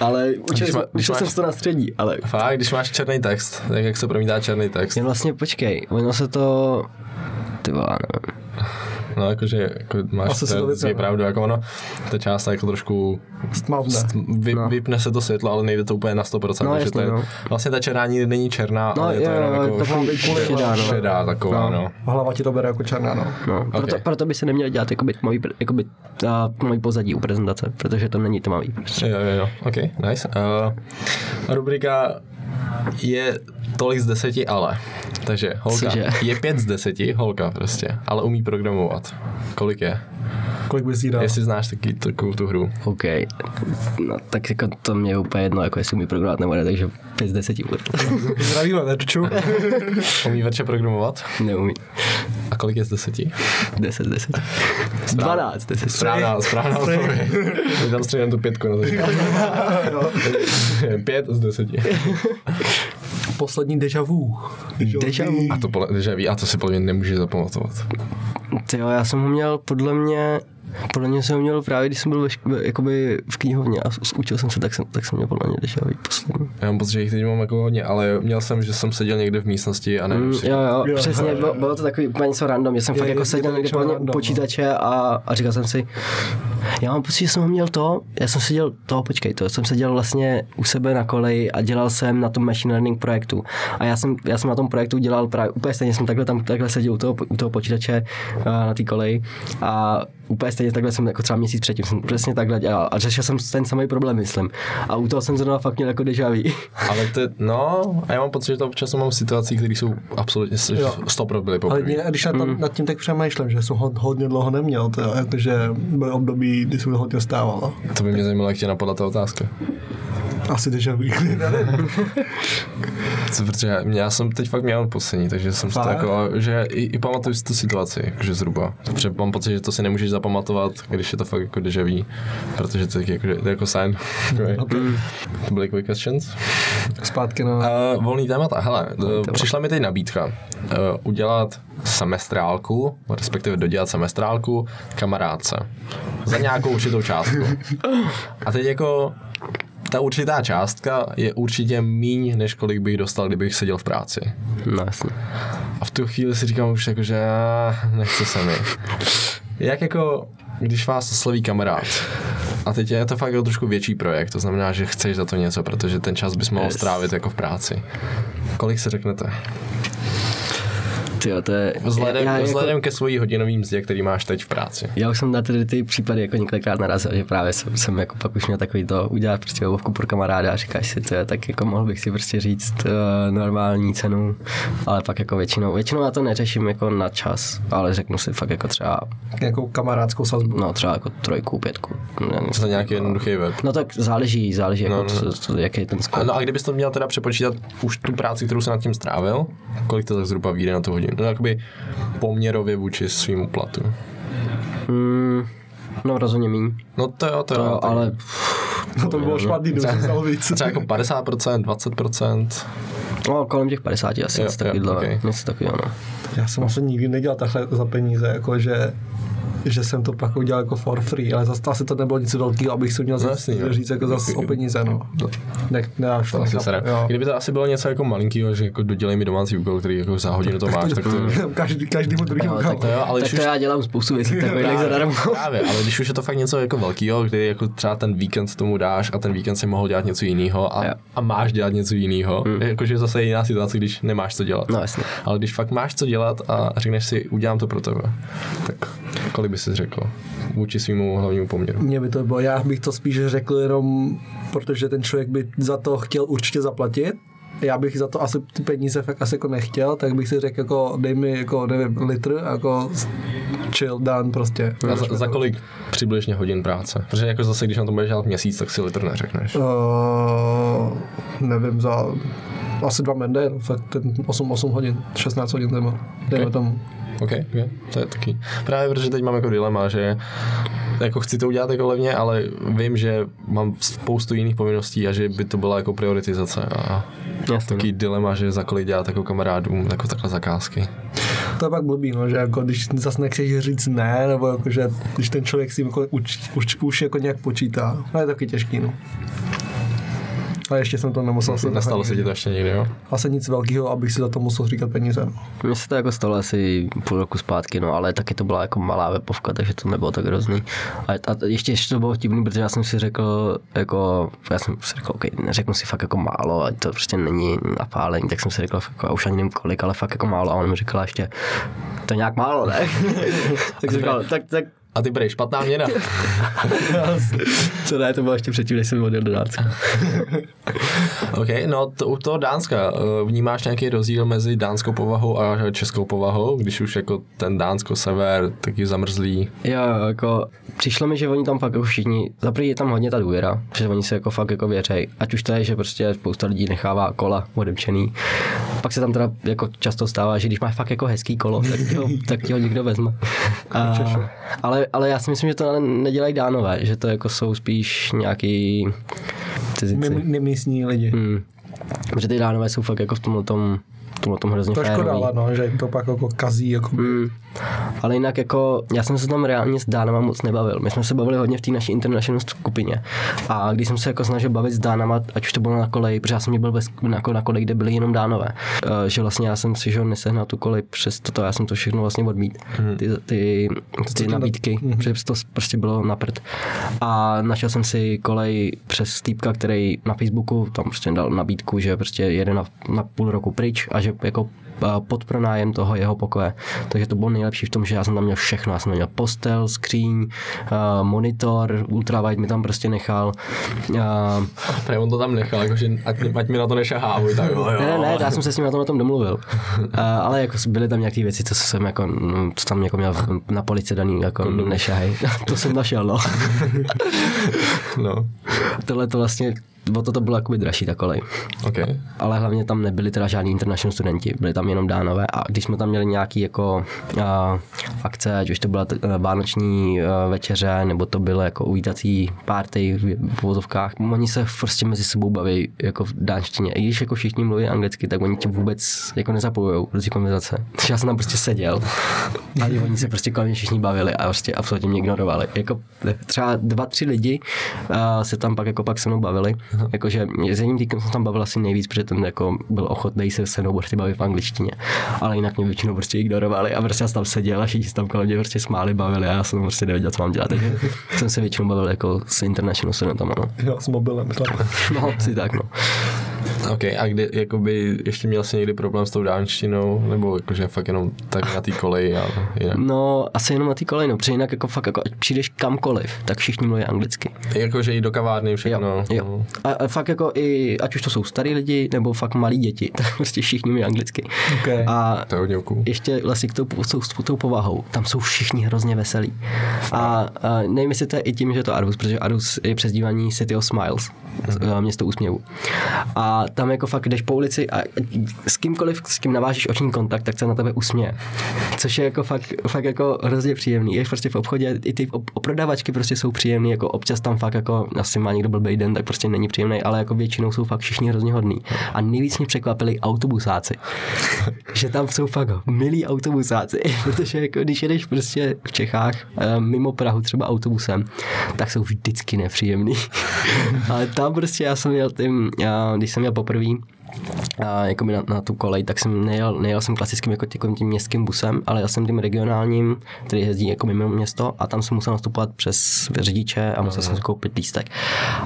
Ale učil, když má- když učil máš- jsem to na střední, ale Fakt, když máš černý text, tak jak se promítá černý text? jen vlastně počkej, ono se to, ty vole, nevím. No, jakože jako máš Asi se to to, je no. pravdu, jako ono, ta část jako trošku Stmavne. st- vy, No. vypne se to světlo, ale nejde to úplně na 100%, No, takže jasně, to je, no. vlastně ta černá nikdy není černá, No, ale je to jo, jenom jako to má být šedá, no. šedá taková, no. Hlava ti to bere jako černá, no. No, proto, Ok. proto by se neměl dělat jakoby tmavý, jakoby, uh, tmavý pozadí u prezentace, protože to není tmavý. Prostě. Jo, jo, jo, ok, nice. Uh, rubrika je tolik z deseti, ale. Takže holka Cože? je pět z deseti, holka prostě, ale umí programovat. Kolik je? Kolik bys jí dal? Jestli znáš taky takovou tu hru. OK. No, tak jako to mě je úplně jedno, jako jestli umí programovat nebo ne, takže 5 z 10 bude. [LAUGHS] Zdravíme, Verču. [LAUGHS] Umí Verče programovat? Neumí. A kolik je z deseti? 10 z 10. 12 10. Správná, správná odpověď. Tam střídám tu pětku na začátku. [LAUGHS] Pět z deseti. Poslední deja vu. Deja vu. A to, že ví, a to si podle mě nemůže zapamatovat. Ty jo, já jsem ho měl podle mě podle mě jsem měl právě, když jsem byl ve, šk- jakoby v knihovně a učil jsem se, tak jsem, tak jsem měl podle mě dešavý poslední. Já mám pocit, že jich teď mám jako hodně, ale měl jsem, že jsem seděl někde v místnosti a nevím Mm, si. jo, jo, Jo. přesně, bylo, bylo to takový úplně něco random, že jsem Je- fakt je- jako seděl někde podle mě u random, no. počítače a, a říkal jsem si, já mám pocit, že jsem ho měl to, já jsem seděl to, počkej, to jsem seděl vlastně u sebe na koleji a dělal jsem na tom machine learning projektu. A já jsem, já jsem na tom projektu dělal právě úplně stejně, jsem takhle tam takhle seděl u toho, u toho počítače na té koleji a úplně stejně takhle jsem jako třeba měsíc předtím jsem přesně takhle dělal a řešil jsem ten samý problém, myslím. A u toho jsem zrovna fakt měl jako deja vu. [LAUGHS] Ale to, no, a já mám pocit, že to občas mám situací, které jsou absolutně Jo. stopro byly Ale poprvé. mě, když nad, mm. nad tím tak přemýšlím, že jsem ho, hodně dlouho neměl, to, je, jakože byly období, kdy se mi hodně stávalo. To by mě zajímalo, jak tě napadla ta otázka. Asi deja vu, [LAUGHS] protože já jsem teď fakt měl poslední, takže jsem si to jako, že i, i pamatuju si tu situaci, jakože zhruba. Protože mám pocit, že to si nemůžeš zapamatovat, když je to fakt jako deja vu, protože to je jako, to je jako sign. [LAUGHS] to byly quick questions. Zpátky na... Uh, volný témata. Hele, uh, přišla mi teď nabídka uh, udělat semestrálku, respektive dodělat semestrálku kamarádce. Za nějakou určitou částku. A teď jako ta určitá částka je určitě míň, než kolik bych dostal, kdybych seděl v práci. No jasně. A v tu chvíli si říkám už jako, že nechce se mi. Jak jako, když vás osloví kamarád, a teď je to fakt trošku větší projekt, to znamená, že chceš za to něco, protože ten čas bys mohl strávit jako v práci. Kolik se řeknete? Tyjo, to je... Vzhledem, já, vzhledem ke svojí hodinový mzdě, který máš teď v práci. Já už jsem na ty, ty případy jako několikrát narazil, že právě jsem, jsem jako pak už měl takový to udělat prostě obovku pro kamaráda a říkáš si, to je, tak jako mohl bych si prostě říct uh, normální cenu, ale pak jako většinou, většinou já to neřeším jako na čas, ale řeknu si fakt jako třeba, Nějakou kamarádskou sazbu. no třeba jako trojku, pětku. Ne, Za nějaký jednoduchý web. No tak záleží, záleží jako No, no, no. no. Co, co, jaký je ten skok. No a kdybys to měl teda přepočítat už tu práci, kterou se nad tím strávil, kolik to tak zhruba vyjde na tu hodinu? Jakoby poměrově vůči svýmu platu. Mm, no rozhodně míň, No to jo, to jo. to, tak- ale No to by bylo špatný, kdyby víc. Třeba jako 50%, 20%. no, kolem těch 50 asi Jo, něco jo, takového, ok. něco takového, no. Já jsem asi nikdy nedělal takhle za peníze, jakože že jsem to pak udělal jako for free, ale zase asi to nebylo nic velkého, abych si měl No no, říct jako zase o peníze, no. Ne, ne, až To asi sere. jo. Kdyby to asi bylo něco jako malinkého, že jako dodělej mi domácí úkol, který jako za hodinu to máš, tak to... [LAUGHS] Každý, každému druhému. No, tak to jo, ale tak když to už- já dělám spoustu věcí takových zadarmo. [LAUGHS] Právě, ale když už je to fakt něco jako velkého, kdy jako třeba ten víkend tomu dáš a ten víkend si mohl dělat něco jiného a, a máš dělat něco jiného, hmm. jakože zase jiná situace, když nemáš co dělat. No jasně. Ale když fakt máš co dělat a řekneš si, udělám to pro tebe, tak kolik by si řekl vůči svýmu hlavnímu poměru? Mně by to bylo, já bych to spíš řekl jenom, protože ten člověk by za to chtěl určitě zaplatit. Já bych za to asi ty peníze fakt asi jako nechtěl, tak bych si řekl jako dej mi jako nevím, litr, jako chill done prostě. A za, za kolik přibližně hodin práce? Protože jako zase, když na to budeš dělat měsíc, tak si litr neřekneš. Uh, nevím, za asi dva mende, no, fakt ten 8, 8 hodin, 16 hodin téma, dejme Ok. tomu. OK, okay. to je taky. Právě protože teď mám jako dilema, že jako chci to udělat jako levně, ale vím, že mám spoustu jiných povinností a že by to byla jako prioritizace a Jasně, takový dilema, že za kolik dělat jako kamarádům jako takhle zakázky. To je pak blbý, no, že jako když zase nechceš říct ne, nebo jako, že když ten člověk si jako už, už, už jako nějak počítá, no je taky těžký, no. A ještě jsem to nemusel se Nestalo se ti to ještě někdy, jo? Asi nic velkého, abych si za to musel říkat peníze. No. Mně se to jako stalo asi půl roku zpátky, no, ale taky to byla jako malá webovka, takže to nebylo tak hrozný. A, a ještě, ještě to bylo vtipný, protože já jsem si řekl, jako, já jsem si řekl, OK, neřeknu si fakt jako málo, ať to prostě není napálení, tak jsem si řekl, jako, já už ani nevím kolik, ale fakt jako málo. A on mi říkal ještě, to je nějak málo, ne? [LAUGHS] tak jsem říkal, tak, tak, A ty budeš špatná měna. [LAUGHS] co ne, to bylo ještě předtím, než jsem odjel do Dánska. [LAUGHS] OK, no to, u toho Dánska, eh, vnímáš nějaký rozdíl mezi dánskou povahou a českou povahou, když už jako ten dánsko sever taky zamrzlý. Jo, jako přišlo mi, že oni tam fakt jako všichni, za je tam hodně ta důvěra, že oni se jako fakt jako věřej. Ať už to je, že prostě spousta lidí nechává kola odemčený. Pak se tam teda jako často stává, že když máš fakt jako hezký kolo, tak ti ho, tak ti ho někdo vezme. [LAUGHS] A, ale, ale já si myslím, že to nedělají dánové, že to jako jsou spíš nějaký cizinci. Nemístní lidi. Hmm. Protože ty dánové jsou fakt jako v tomhle tom, tomhle tom hrozně To škoda, no, že jim to pak jako kazí. Jako... Mm. Ale jinak jako, já jsem se tam reálně s Dánama moc nebavil. My jsme se bavili hodně v té naší international skupině. A když jsem se jako snažil bavit s Dánama, ať už to bylo na koleji, protože já jsem byl sk- na, na koleji, kde byli jenom Dánové. Uh, že vlastně já jsem si že nesehnal tu kolej přes toto, já jsem to všechno vlastně odmít. Ty, ty, ty nabídky, protože to prostě bylo na prd. A našel jsem si kolej přes týpka, který na Facebooku tam prostě dal nabídku, že prostě jede na, na půl roku pryč a že jako a, pod pronájem toho jeho pokoje. Takže to bylo nejlepší v tom, že já jsem tam měl všechno. Já jsem tam měl postel, skříň, monitor, ultrawide mi tam prostě nechal. A, Právě on to tam nechal, jakože ať, ať mi na to nešahá, tak jo, jo. ne, ne, ne, já jsem se s ním na tom, na tom domluvil. A, ale jako byly tam nějaké věci, co jsem jako, no, co tam jako měl na polici daný, jako nešahej. [LAUGHS] to jsem našel, no. [LAUGHS] No, Tohle to vlastně, o to to bylo jakoby dražší ta kolej. OK. ale hlavně tam nebyli teda žádní international studenti, byli tam jenom dánové a když jsme tam měli nějaký jako a, akce, ať už to byla t- eh, vánoční a, večeře, nebo to bylo jako uvítací party v vozovkách, oni se prostě mezi sebou baví jako v dánštině. I když jako všichni mluví anglicky, tak oni tě vůbec jako nezapojují do té konverzace. Takže já jsem tam prostě seděl [LAUGHS] a oni se prostě kolem mě všichni bavili a prostě absolutně mě ignorovali. Jako třeba dva, tři lidi a, se tam pak jako pak se mnou bavili, [LAUGHS] jakože s jedním týkem jsem tam bavil asi nejvíc, protože ten jako byl ochotný se se mnou prostě bavit v angličtině, ale jinak mě většinou prostě ignorovali a prostě já jsem tam seděl a všichni se tam kolem mě prostě smáli, bavili a já jsem prostě nevěděl, co mám dělat, takže [LAUGHS] jsem se většinou bavil jako s international studentama, no. Jo, s mobilem. tam. [LAUGHS] No, si tak, no. OK, a kdy, jakoby, ještě měl jsi někdy problém s tou dánštinou, nebo jakože fakt jenom tak na té koleji a jinak? No, asi jenom na té koleji, no, protože jinak jako fakt, jako, ať přijdeš kamkoliv, tak všichni mluví anglicky. Jakože i do kavárny všechno. Jo, jo. A, a fakt jako i, ať už to jsou starý lidi, nebo fakt malí děti, [LAUGHS] tak prostě všichni mluví anglicky. Okay. A To je ještě vlastně k tou, s tou, tou povahou, tam jsou všichni hrozně veselí. A, a nevím, jestli to je i tím, že je to Arhus, protože Arhus je přezdívaný City of Smiles, mm-hmm. město úsměvu. A tam jako fakt jdeš po ulici a s kýmkoliv, s kým navážíš oční kontakt, tak se na tebe usměje. Což je jako fakt, fakt jako hrozně příjemný. Je prostě v obchodě, i ty op- prodavačky prostě jsou příjemný, jako občas tam fakt jako, asi má někdo blbý den, tak prostě není příjemný, ale jako většinou jsou fakt všichni hrozně hodný. A nejvíc mě překvapili autobusáci. [LAUGHS] že tam jsou fakt milí autobusáci, [LAUGHS] protože jako když jedeš prostě v Čechách eh, mimo Prahu třeba autobusem, tak jsou vždycky nepříjemný. [LAUGHS] Ale tam prostě já jsem měl tím, já, když jsem měl poprvé, a jako na, na, tu kolej, tak jsem nejel, nejel jsem klasickým jako tím, tím městským busem, ale já jsem tím regionálním, který jezdí jako mimo město a tam jsem musel nastupovat přes řidiče a musel jsem si koupit lístek.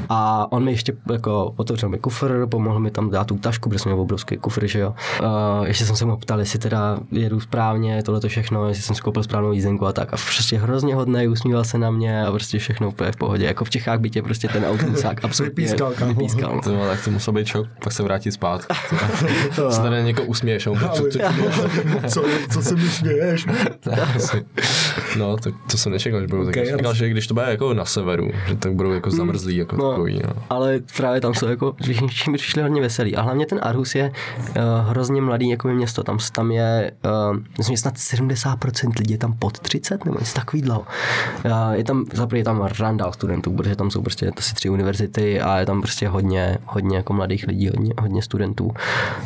A on mi ještě jako otevřel mi kufr, pomohl mi tam dát tu tašku, protože jsem měl obrovský kufr, že jo. Uh, ještě jsem se mu ptal, jestli teda jedu správně, tohle to všechno, jestli jsem si koupil správnou jízdenku a tak. A prostě hrozně hodný, usmíval se na mě a prostě všechno úplně v pohodě. Jako v Čechách by tě prostě ten autobusák [LAUGHS] absolutně Vypískal, vypískal. no. To, tak to musel být šok, pak se vrátit spát. Se tady někoho usměješ, co, co, co, co se mi směješ? [LAUGHS] No, tak to jsem nečekal, že budou Ok, okay, já- Čekal, že když to bude jako na severu, že tak budou jako zamrzlí, jako No. takový, no. Ale právě tam jsou jako, všichni přišli hodně veselí. A hlavně ten Arhus je uh, hrozně mladý jako město. Tam, tam je, uh, myslím, snad 70% lidí je tam pod 30 nebo něco takového. Uh, je tam, zaprvé je tam randál studentů, protože tam jsou prostě asi tři univerzity a je tam prostě hodně, hodně jako mladých lidí, hodně, hodně studentů.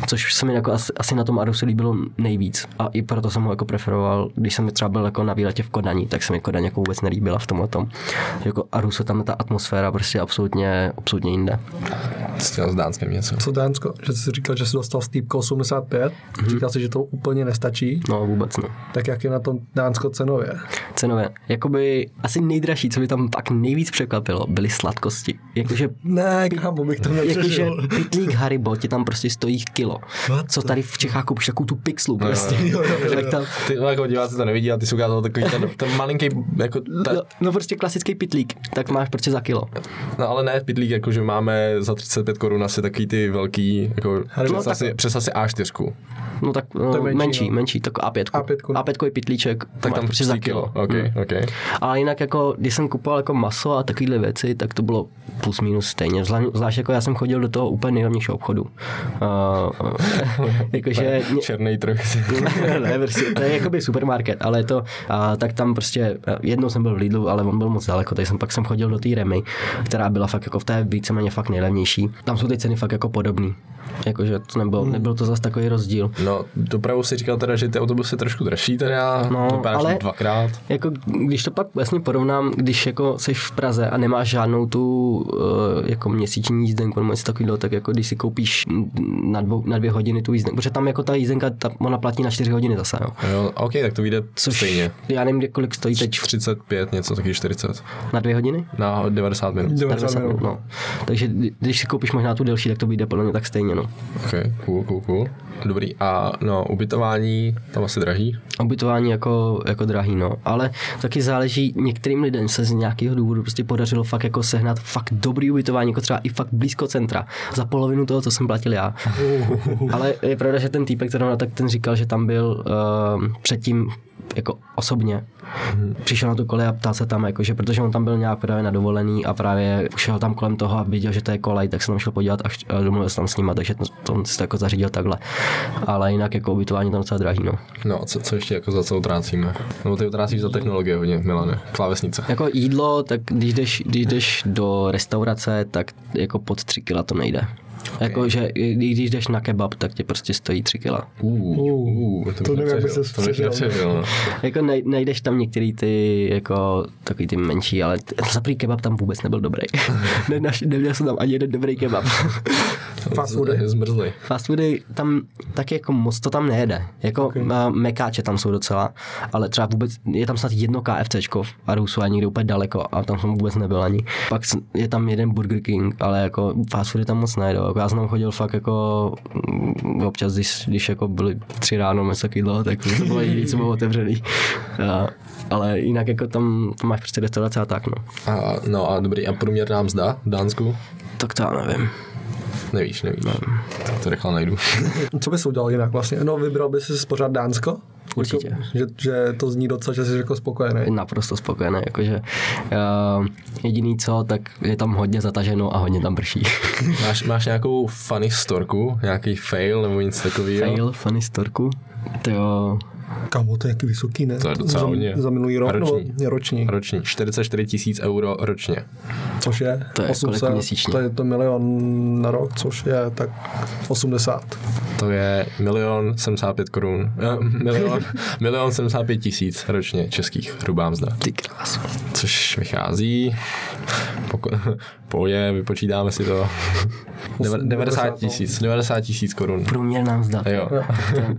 Což se mi jako asi, asi na tom Arhusu líbilo nejvíc. A i proto jsem ho jako preferoval, když jsem třeba byl jako na výletě v Kodani, tak se mi Kodaň jako vůbec nelíbila v tomhle tom. Jako Arhusu tam ta atmosféra prostě absolutně, absolutně jinde. S tím s Dánskem něco. Co Dánsko? Že jsi říkal, že jsi dostal stýpko 85, říkal jsi, že to úplně nestačí. No vůbec no. Tak jak je na tom Dánsko cenově? Cenově. Jakoby asi nejdražší, co by tam pak nejvíc překvapilo, byly sladkosti. Jakože Ne, kámo, bych to Jakože nepřežil. pitlík Haribo ti tam prostě stojí kilo. What Co tady v Čechách koupíš takovou tu pixlu prostě. jo, jo. Tak tam, Ty no, jako diváci to nevidí a ty jsi ukázal takový ten, ten malinký, jako, ta, no, no, prostě klasický pitlík, tak máš prostě za kilo. no, ale ne pitlík, jako že máme za 35 korun asi takový ty velký, jako Haribo, přes, tak- asi, přes asi A4. No tak no, To je menší, menší, no. menší, tak A5. A5, no. A5 pitlíček, Tak tam prostě za kilo. Ok, Hmm. ok. Ale jinak jako, když jsem kupoval jako maso a takovéhle věci, tak to bylo plus minus stejně. Zvlá- Zvlášť jako já jsem chodil do toho úplně nejlevnějšího obchodu. Uh, [LAUGHS] jakože... Černý trh. [LAUGHS] ne, prostě, to je jakoby supermarket, ale je to, a, tak tam prostě, a, jednou jsem byl v Lidlu, ale on byl moc daleko, takže jsem pak jsem chodil do té Remy, která byla fakt jako v té víceméně fakt nejlevnější. Tam jsou ty ceny fakt jako podobný. Jakože to nebylo, nebyl to zase takový rozdíl. No, dopravu si říkal teda, že ty autobusy trošku dražší teda, No, ale- dvakrát. Jako, když to pak vlastně porovnám, když jako jsi v Praze a nemáš žádnou tu uh, jako měsíční jízdenku nebo něco takového, tak jako když si koupíš na, dvou, na dvě hodiny tu jízdenku, protože tam jako ta jízdenka, ta, ona platí na čtyři hodiny zase, jo. Jo, ok, tak to vyjde Což stejně. já nevím, kde kolik stojí teď 35, něco taky 40. na dvě hodiny. Na 90 minut. Na 90 90 minut, no. Takže kdy- když si koupíš možná tu delší, tak to vyjde podle mě tak stejně, no. Ok, cool, cool, cool. Dobrý. A no, ubytování tam asi drahý. Ubytování jako, jako drahý, no. Ale taky záleží, některým lidem se z nějakého důvodu prostě podařilo fakt jako sehnat fakt dobrý ubytování, jako třeba i fakt blízko centra, za polovinu toho, co jsem platil já. [LAUGHS] Ale je pravda, že ten týpek, který tak ten říkal, že tam byl uh, předtím jako osobně. Přišel na tu kolej a ptal se tam, jakože, protože on tam byl nějak právě na dovolený a právě šel tam kolem toho a viděl, že to je kolej, tak se tam šel podívat a domluvil se tam s nima, takže to, to on si to jako zařídil takhle. Ale jinak jako ubytování tam docela drahý, no. No a co, co ještě jako za co utrácíme? Nebo ty utrácíš za technologie hodně, Milane. Klávesnice. Jako jídlo, tak když jdeš, když jdeš do restaurace, tak jako pod 3 kila to nejde. Okay. Jako, že i když jdeš na kebab, tak tě prostě stojí 3 kila. Uh, uh, to nevím, jak by to nepřežil, no. Jako nej, najdeš tam některý ty, jako takový ty menší, ale za prý kebab tam vůbec nebyl dobrý. [LAUGHS] Nenaš, neměl jsem tam ani jeden dobrý kebab. [LAUGHS] Fast foody. Je zmrzlý. Fast foody tam taky jako moc to tam nejede. Jako okay. mekáče tam jsou docela, ale třeba vůbec, je tam snad jedno KFCčko v Arusu a někde úplně daleko a tam jsem vůbec nebyl ani. Pak je tam jeden Burger King, ale jako fast foody tam moc nejedou. Jako já jsem tam chodil fakt jako mm, občas, když, když jako byly tři ráno, něco takového, tak to bylo jediný, co bylo otevřený. A, ale jinak jako tam, tam máš prostě restaurace a tak, no. A, no a dobrý, a průměrná mzda v Dánsku? Tak to já nevím. Nevíš, nevíš. Tak to rychle najdu. [LAUGHS] Co bys udělal jinak vlastně? No, vybral bys si pořád Dánsko? určitě. Jako, že, že, to zní docela, že jsi jako spokojený. Naprosto spokojený, jakože uh, jediný co, tak je tam hodně zataženo a hodně tam prší. [LAUGHS] Máš, máš nějakou funny storku, nějaký fail nebo nic takového? Fail, funny storku. To jo, Kamo, to je jaký vysoký, ne? To je docela za, hodně. za minulý rok, Roční. nebo roční. Roční. 44 tisíc euro ročně. Což je, To je kolik měsíčně? To je to milion na rok, což je tak 80. To je milion 75 korun. Eh, milion, [LAUGHS] milion 75 tisíc ročně českých hrubá mzda. ty krás. Což vychází, poko- [LAUGHS] pohodě, vypočítáme si to, [LAUGHS] Deva- 90 tisíc, 90 tisíc korun. Průměrná mzda. Jo. To,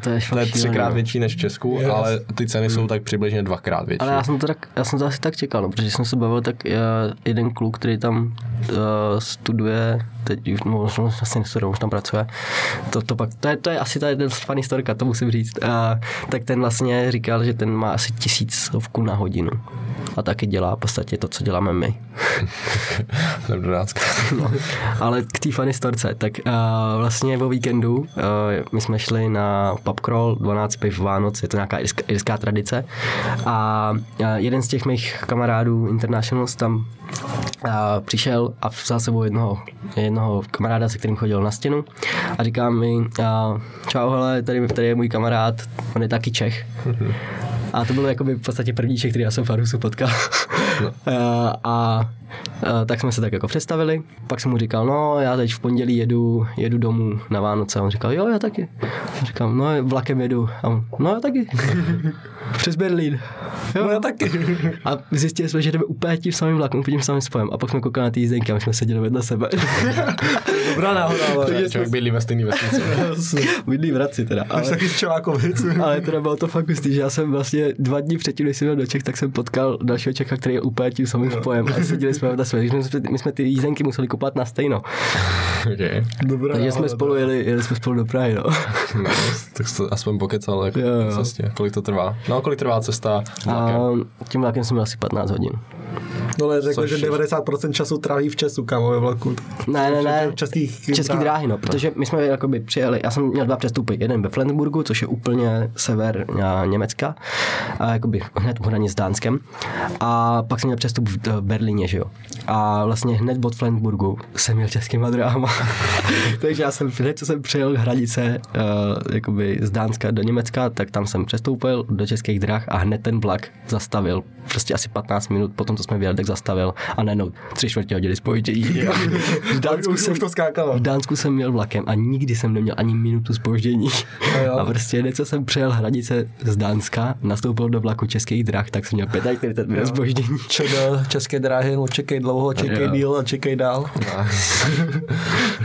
to je, To je třikrát no. větší než v Česku, Yes. ale ty ceny jsou tak přibližně dvakrát větší. Ale já jsem to, tak, já jsem to asi tak čekal, no, protože jsem se bavil, tak já, jeden kluk, který tam uh, studuje, teď už, no, možná asi nestuduje, už tam pracuje, to, to, pak, to, je, to je asi ta jeden funny storka, to musím říct, a, tak ten vlastně říkal, že ten má asi tisícovku na hodinu a taky dělá v podstatě to, co děláme my. [LAUGHS] [LAUGHS] No, ale k té funny storce, tak uh, vlastně o víkendu uh, my jsme šli na pub crawl 12 piv Vánoc, je to nějaká irská, irská tradice a jeden z těch mých kamarádů Internationals tam uh, přišel a vzal sebou jednoho, jednoho kamaráda, se kterým chodil na stěnu a říká mi, čau, hele, tady, tady je můj kamarád, on je taky Čech. A to bylo jakoby v podstatě první Čech, který já jsem v Arusu potkal. [LAUGHS] a, a a tak jsme se tak jako představili. Pak jsem mu říkal, no já teď v pondělí jedu, jedu domů na Vánoce. A on říkal, jo, já taky. A říkám, no vlakem jedu. A on, no já taky. [LAUGHS] Přes Berlín. Jo, No já taky. A zjistili jsme, že jdeme úplně tím samým vlakem, úplně tím samým spojem. A pak jsme koukali na ty jízdenky a my jsme seděli vedle sebe. [LAUGHS] Dobrá náhoda, ale... Člověk- Člověk bydlí ve stejný vesnici. [LAUGHS] Bydlí v Hradci teda. Ale, taky z Čelákovic. ale teda bylo to fakt hustý, že já jsem vlastně dva dny předtím, než jsem jel do Čech, tak jsem potkal dalšího Čecha, který úplně tím samým spojem. A seděli jsme vedle sebe. Takže My jsme, my jsme ty jízdenky museli kupovat na stejno. [LAUGHS] okay. Dobrá Takže jsme spolu jeli, jeli jsme spolu do Prahy, no. Nice. Tak jsi to aspoň pokecal jako Jo, jo. na cestě. Kolik to trvá? No, kolik trvá cesta A tím vlakem jsem asi 15 hodin. No ale řekl, že je- 90% času tráví v Česu, kámo, ve vlaku. Ne, ne, ne. Českých Český dráhy, no, protože my jsme jakoby přijeli, já jsem měl dva přestupy, jeden ve Flensburgu, což je úplně sever Německa, a jakoby hned u hranic s Dánskem, a pak jsem měl přestup v, v Berlíně, že jo. A vlastně hned od Flensburgu jsem měl českýma dráhama. [LAUGHS] Takže já jsem hned, co jsem přijel hranice uh, jakoby z Dánska do Německa, tak tam jsem přestoupil do českých drah a hned ten vlak zastavil. Prostě asi 15 minut potom, co jsme vyjeli, tak zastavil a najednou tři čtvrtě hodiny spoždění. V Dánsku, jsem, to skákalo. v Dánsku jsem měl vlakem a nikdy jsem neměl ani minutu spoždění. Jo. A prostě hned, co jsem přijel hranice z Dánska, nastoupil do vlaku českých drah, tak jsem měl 45 minut spoždění. Čeda, české dráhy, no čekej dlouho, čekej díl a čekej dál. [LAUGHS]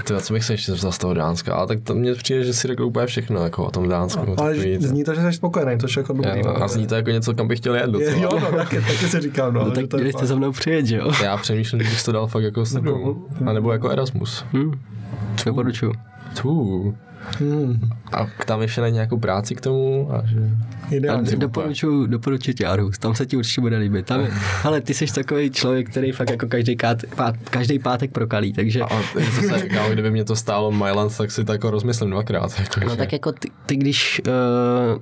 Ty, co bych se ještě vzal z toho Dánska? Ale tak to mně přijde, že si řekl úplně všechno jako o tom Dánsku. Ale Takový- zní to, že jsi spokojený, což je jako dobrý. No. a zní to jako něco, kam bych chtěl jet Je, docela. jo, no, taky, taky si říkám, no. No tak to měli jste za mnou přijet, že jo? Já přemýšlím, že bych to dal fakt jako studium. A nebo jako Erasmus. Hm. Doporučuju. Tu. Hmm, A tam ještě na nějakou práci k tomu. A že... ideálně. Doporučuju, doporučuji ti Aarhus, tam se ti určitě bude líbit. Tam je, [LAUGHS] ale ty jsi takový člověk, který fakt jako každý, kát, pát, každý pátek prokalí, takže... A zase, kámo, kdyby mě to stálo Mailand, tak si to jako rozmyslím dvakrát. Jako, No že- tak jako ty, ty když... Uh,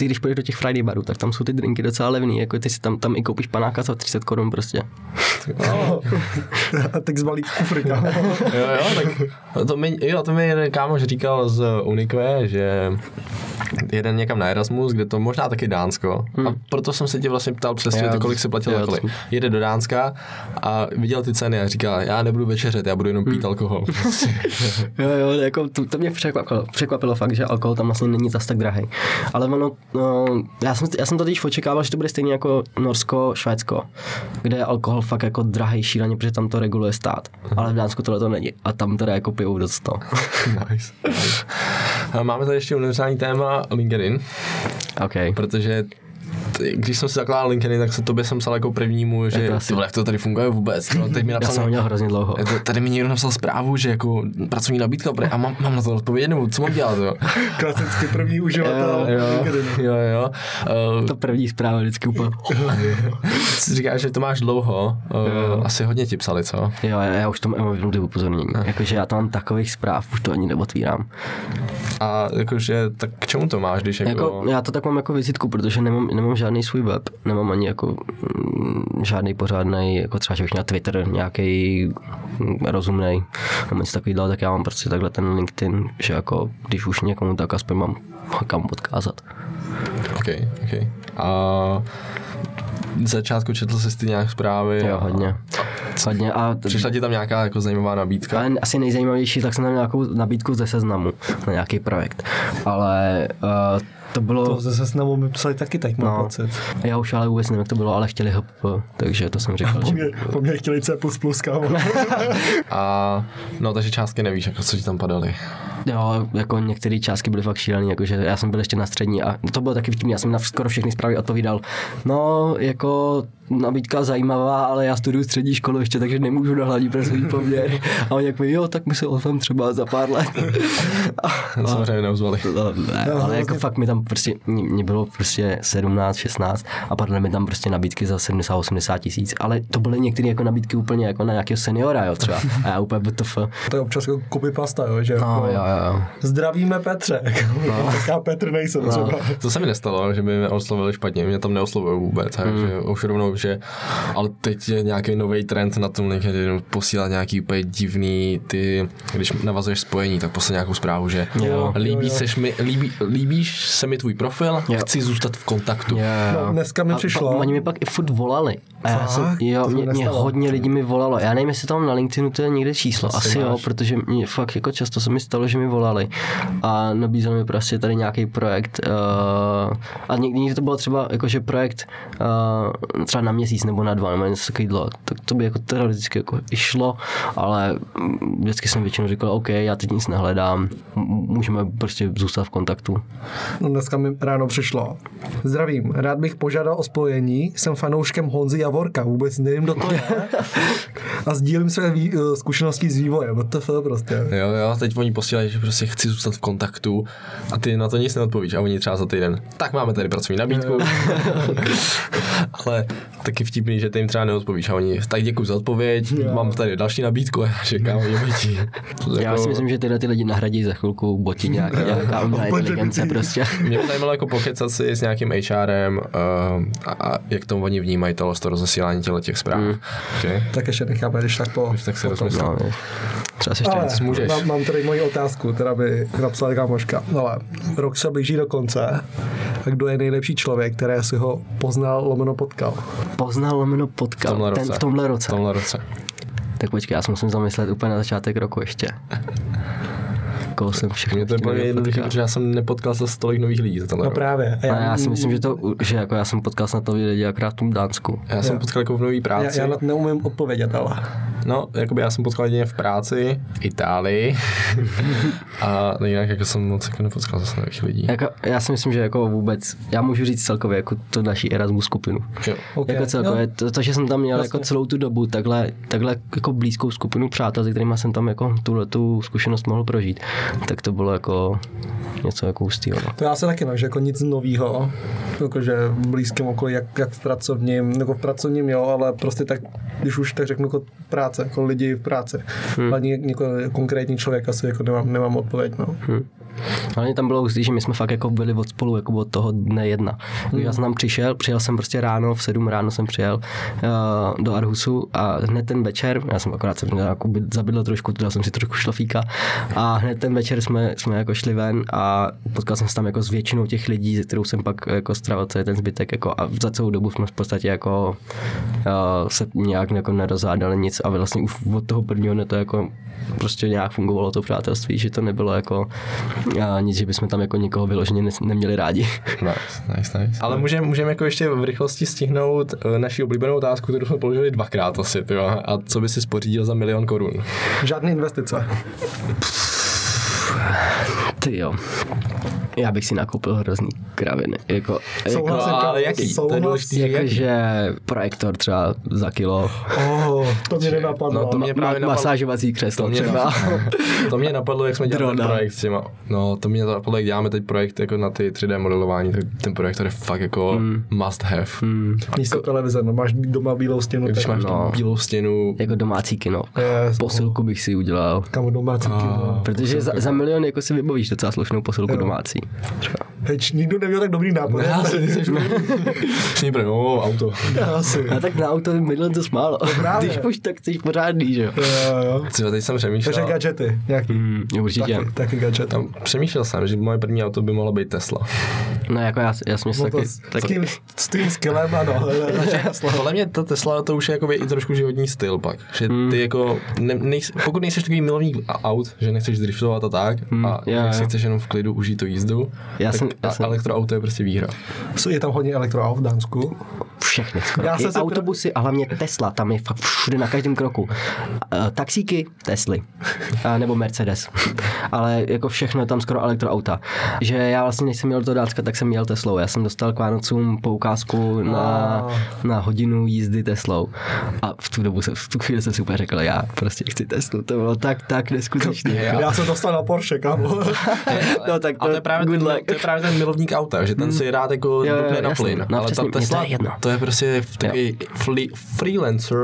ty když půjdeš do těch Friday barů, tak tam jsou ty drinky docela levný, jako ty si tam, tam i koupíš panáka za 30 korun prostě. [LAUGHS] A tak zbalí kufr, kámo. [LAUGHS] Jo, jo, tak to mi, jo, to mi jeden kámoš říkal z Unikve, že jeden někam na Erasmus, kde to možná taky Dánsko. Hmm. A proto jsem se tě vlastně ptal přesně, Jo, ty, kolik si platil za kolik. to- Jede do Dánska a viděl ty ceny a říkal, já nebudu večeřet, já budu jenom pít alkohol. Prostě. [LAUGHS] Jo, jo, jako to, to mě překvapilo, překvapilo fakt, že alkohol tam vlastně není zas tak drahý. Ale ono, no, já, jsem, já jsem to totiž očekával, že to bude stejně jako Norsko, Švédsko, kde je alkohol fakt jako drahý šíleně, protože tam to reguluje stát. Ale v Dánsku tohle to není. A tam teda jako pijou dost to. [LAUGHS] nice. nice. A máme tady ještě univerzální téma LinkedIn, OK. protože když jsem si zakládal LinkedIn, tak se tobě jsem psal jako prvnímu, že to asi- ty vole, jak to tady funguje vůbec. No, teď mi Já napsal, jsem ho měl hrozně dlouho. jako, tady mi někdo napsal zprávu, že jako pracovní nabídka, a mám, mám na to odpovědět, nebo co mám dělat, jo? Klasicky první uživatel jo, LinkedInu. jo, jo. Uh, To první zpráva vždycky úplně. [LAUGHS] říkáš, že to máš dlouho, uh, asi hodně ti psali, co? Jo, já, já už tomu emotím ty upozornění. Jakože já tam mám takových zpráv, už to ani neotvírám. A jakože, tak k čemu to máš, když jako... Jako, já to tak mám jako vizitku, protože nemám, nemám žádný svůj web, nemám ani jako mm, žádný pořádný, jako třeba, že bych měl Twitter nějaký rozumný, nebo něco takového, tak já mám prostě takhle ten LinkedIn, že jako když už někomu, tak aspoň mám kam odkázat. OK, OK. A v začátku četl jsi ty nějak zprávy? Jo, a- hodně. Hodně a Přišla ti tam nějaká jako zajímavá nabídka? Ale asi nejzajímavější, tak jsem tam nějakou nabídku ze seznamu na nějaký projekt. Ale uh, to bylo... To ze seznamu mi psali taky teď, mám No. pocit. Já už ale vůbec nevím, jak to bylo, ale chtěli HPP, takže to jsem říkal, Po že... po mě chtěli C++, kámo. [LAUGHS] A no, takže částky nevíš, jako co ti tam padaly. Jo, jako některé částky byly fakt šílené, jakože já jsem byl ještě na střední a to bylo taky vtipný, já jsem na skoro všechny zprávy odpovídal. No, jako nabídka zajímavá, ale já studuju střední školu ještě, takže nemůžu na hladí pracovní poměr. A oni jako, jo, tak my se o tom třeba za pár let. [LAUGHS] No. Samozřejmě neozvali. No, ne, Jo, ale jako vlastně- fakt mi tam prostě, mě mě bylo prostě 17, 16 a padly mi tam prostě nabídky za 70, 80 tisíc, ale to byly některé jako nabídky úplně jako na nějakého seniora, jo, třeba. A já úplně BTF. To je občas jako copy pasta, jo, že No, jako, jo, jo. Zdravíme Petře. No. [LAUGHS] tak já Petr nejsem no. třeba. To se mi nestalo, že by mě oslovili špatně, mě tam neoslovují vůbec, takže už rovnou, že, ale teď je nějaký nový trend na tom LinkedInu, posílat nějaký úplně divný, ty, když navazuješ spojení, tak poslat nějakou zprávu, že Jo. líbí, Jo, jo. Seš mi, líbí, líbíš se mi tvůj profil, Jo. chci zůstat v kontaktu. Jo. No, dneska mi A přišlo. pa- Oni mi pak i furt volali. A já jsem, jo, mě, mě hodně lidí mi volalo. Já nevím, jestli tam na LinkedInu to je někde číslo. Asi Asi, jo, protože mě fakt jako často se mi stalo, že mi volali. A nabízeli mi prostě tady nějaký projekt. Uh, a někdy, to bylo třeba jakože projekt uh, třeba na měsíc nebo na dva, nebo něco takového. Tak to by jako teoreticky jako i šlo, ale vždycky jsem většinou říkal, OK, já teď nic nehledám, můžeme prostě zůstat v kontaktu. No, dneska mi ráno přišlo. Zdravím, rád bych požádal o spojení. Jsem fanouškem Honzy Javorka, vůbec nevím, kdo to je. [LAUGHS] A sdílím své vý, eh, zkušenosti z vývoje. WTF prostě. Jo, jo, teď oni posílají, že prostě chci zůstat v kontaktu a ty na to nic neodpovíš a oni třeba za týden. Tak máme tady pracovní nabídku. [LAUGHS] Ale taky vtipný, že ty jim třeba neodpovíš a oni, tak děkuji za odpověď, Jo. mám tady další nabídku a [LAUGHS] já říkám, je ti. Já si myslím, že tyhle ty lidi nahradí za chvilku boti [LAUGHS] nějak, nějaká umělá inteligence prostě. Mě by zajímalo jako pokecat si s nějakým HRem uh, a, a, jak to oni vnímají tohle to rozesílání těle těch zpráv. Mm. Okay? Tak ještě necháme, když tak po... Tak si po tom. rozmyslím. No, třeba se ještě Ale něco. můžeš. mám, mám tady moji otázku, která by napsala kámoška. Ale rok se blíží do konce. A kdo je nejlepší člověk, který si ho poznal, lomeno potkal? Poznal lomeno V potkal. tomhle Ten, roce. v tomhle roce. V tomhle roce. Tak počkej, já se musím zamyslet úplně na začátek roku ještě. Koho jsem všechno Mě to je úplně jednoduché, protože já jsem nepotkal se tolik nových lidí za tenhle No rok. právě. A A já si myslím, že to, že jako já jsem potkal snad nový lidi akorát v tom Dánsku. Já jsem Jo. potkal jako v nový já, práci. já na to neumím odpovědět, ale... No, jakoby já jsem potkal jedině v práci, v Itálii. [LAUGHS] a jinak jako jsem moc jako nepotkal zase nových lidí. Jako, já si myslím, že jako vůbec, já můžu říct celkově jako to naší Erasmus skupinu. Jo. Okay. Jako celkově, to, to, že jsem tam měl Jasně. jako celou tu dobu takhle, takhle jako blízkou skupinu přátel, se kterými jsem tam jako tuhle tu zkušenost mohl prožít, tak to bylo jako něco jako hustýho. No. To já se taky ne, že jako nic novýho, jakože v blízkém okolí, jak, jak v pracovním, jako v pracovním jo, ale prostě tak, když už tak řeknu jako práce, jako lidi v práci. Hmm. Ale ně, něko, konkrétní člověk asi jako nemám, nemám odpověď, no. Hm. Ale mě tam bylo hustý, že my jsme fakt jako byli od spolu jako od toho dne jedna. Hmm. Já jsem tam přišel, přijel jsem prostě ráno, v sedm ráno jsem přijel uh, do Arhusu a hned ten večer, já jsem akorát jsem jako by- zabydl trošku, dal jsem si trošku šlofíka a hned ten večer jsme, jsme jako šli ven a potkal jsem se tam jako s většinou těch lidí, se kterou jsem pak jako strávil celý ten zbytek jako a za celou dobu jsme v podstatě jako uh, se nějak jako nerozhádali nic a vlastně už od toho prvního dne to jako prostě nějak fungovalo to přátelství, že to nebylo jako a nic, že bychom tam jako nikoho vyloženě ne- neměli rádi. [LAUGHS] Nice, nice, nice. Ale můžeme můžem jako ještě v rychlosti stihnout eh, naši oblíbenou otázku, kterou jsme položili dvakrát asi, tyjo. A co by si spořídil za milion korun? Žádné investice. Ty jo. Já bych si nakoupil hrozný kraviny. Jako, jako, Souhlasím, ale jaký? To je důležitý. jakože projektor třeba za kilo. Oh, to mě nenapadlo. No, to mě právě napadlo- masážovací křeslo To mě, třeba. to mě napadlo, jak jsme dělali ten Drona. projekt s těma, no to mě napadlo, jak děláme teď projekt jako na ty 3D modelování, tak ten projektor je fakt jako Hmm. must have. Místo televize, no máš doma bílou stěnu. Když tak máš No. bílou stěnu, jako domácí kino. Je, Posilku bych si udělal. Kamo domácí kino. Protože za, za milion jako si vybavíš docela slušnou posilku domácí. Třeba. Heč, nikdo neměl tak dobrý nápad. já si ty jsi Všichni pro, no, auto. Asi. A tak na auto milion to málo. právě. Když už tak chceš pořádný, že jo? Jo, jo. Třeba teď jsem přemýšlel, Takže gadgety. Nějaký. Mm, určitě. Taky, taky gadget. tam přemýšlel jsem, že moje první auto by mohlo být Tesla. No jako já, já jsem si No to taky, s, s, taky tím, s tím skillem, ano. [LAUGHS] Podle mě ta Tesla to už je jako i trošku životní styl pak. Že Hmm. ty jako, ne, nejsi, pokud nejsi takový milovník aut, že nechceš driftovat a tak, a jo, že si chceš jenom v klidu užít tu jízdu, Já tak jsem- já jsem- elektroauto je prostě výhra. Je tam hodně elektroaut v Dánsku. Všechny skoro. Já jsem se autobusy a hlavně Tesla, tam je fakt všude na každém kroku. Uh, taxíky, Tesly. Uh, [LAUGHS] nebo Mercedes. [LAUGHS] Ale jako všechno je tam skoro elektroauta. Že já vlastně, než jsem měl do Dánska, tak jsem měl Teslou. Já jsem dostal k Vánocům poukázku na, na hodinu jízdy Teslou. A v tu dobu jsem, v tu chvíli jsem si úplně řekl, já prostě chci Teslu. To bylo tak, tak neskutečný. Já, já jsem dostal na Porsche, kámo. [LAUGHS] no tak A to je, právě ten, to je právě ten milovník auta, že ten si rád jako Jo, jo, na plyn. No, Ale přesně, ta mně to je Tesla, jedno. to je prostě takový free, freelancer,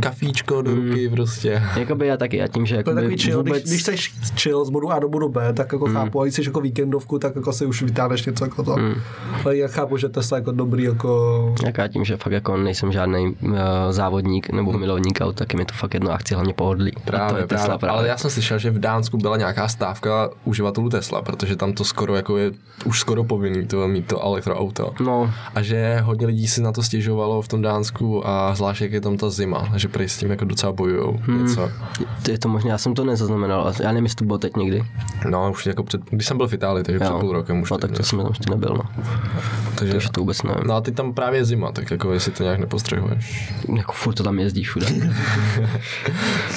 kafíčko do ruky prostě. Jakoby já taky, a tím, že To je jakoby takový chill, vůbec... když, když jsi chill z bodu A do bodu B, tak jako Hmm. chápu, a když jsi jako víkendovku, tak jako si už vytáhneš něco jako to. Ale já chápu, že Tesla jako dobrý jako... Jak já tím, že fakt jako nejsem žádný uh, závodník nebo milovník aut, tak je mi to fakt jedno a chci hlavně pohodlí. a to Právě, je Tesla právě. právě. Ale já jsem slyšel, že v Dánsku byla nějaká stávka uživatelů Tesla, protože tam to skoro jako je už skoro povinný to mít to elektroauto. No, A že hodně lidí si na to stěžovalo v tom Dánsku a zvlášť jak je tam ta zima, že prý s tím jako docela bojujou Hmm. něco. to je to možná, já jsem to nezaznamenal, já nevím, jestli to bylo teď někdy. No, už jako před, když jsem byl v Itálii, takže před půl rokem už. No, tak to jsem tam ještě nebyl, no. takže, Takže to vůbec nevím. No a teď tam právě zima, tak jako jestli to nějak nepostřehuješ. Jako furt to tam jezdí všude. [LAUGHS]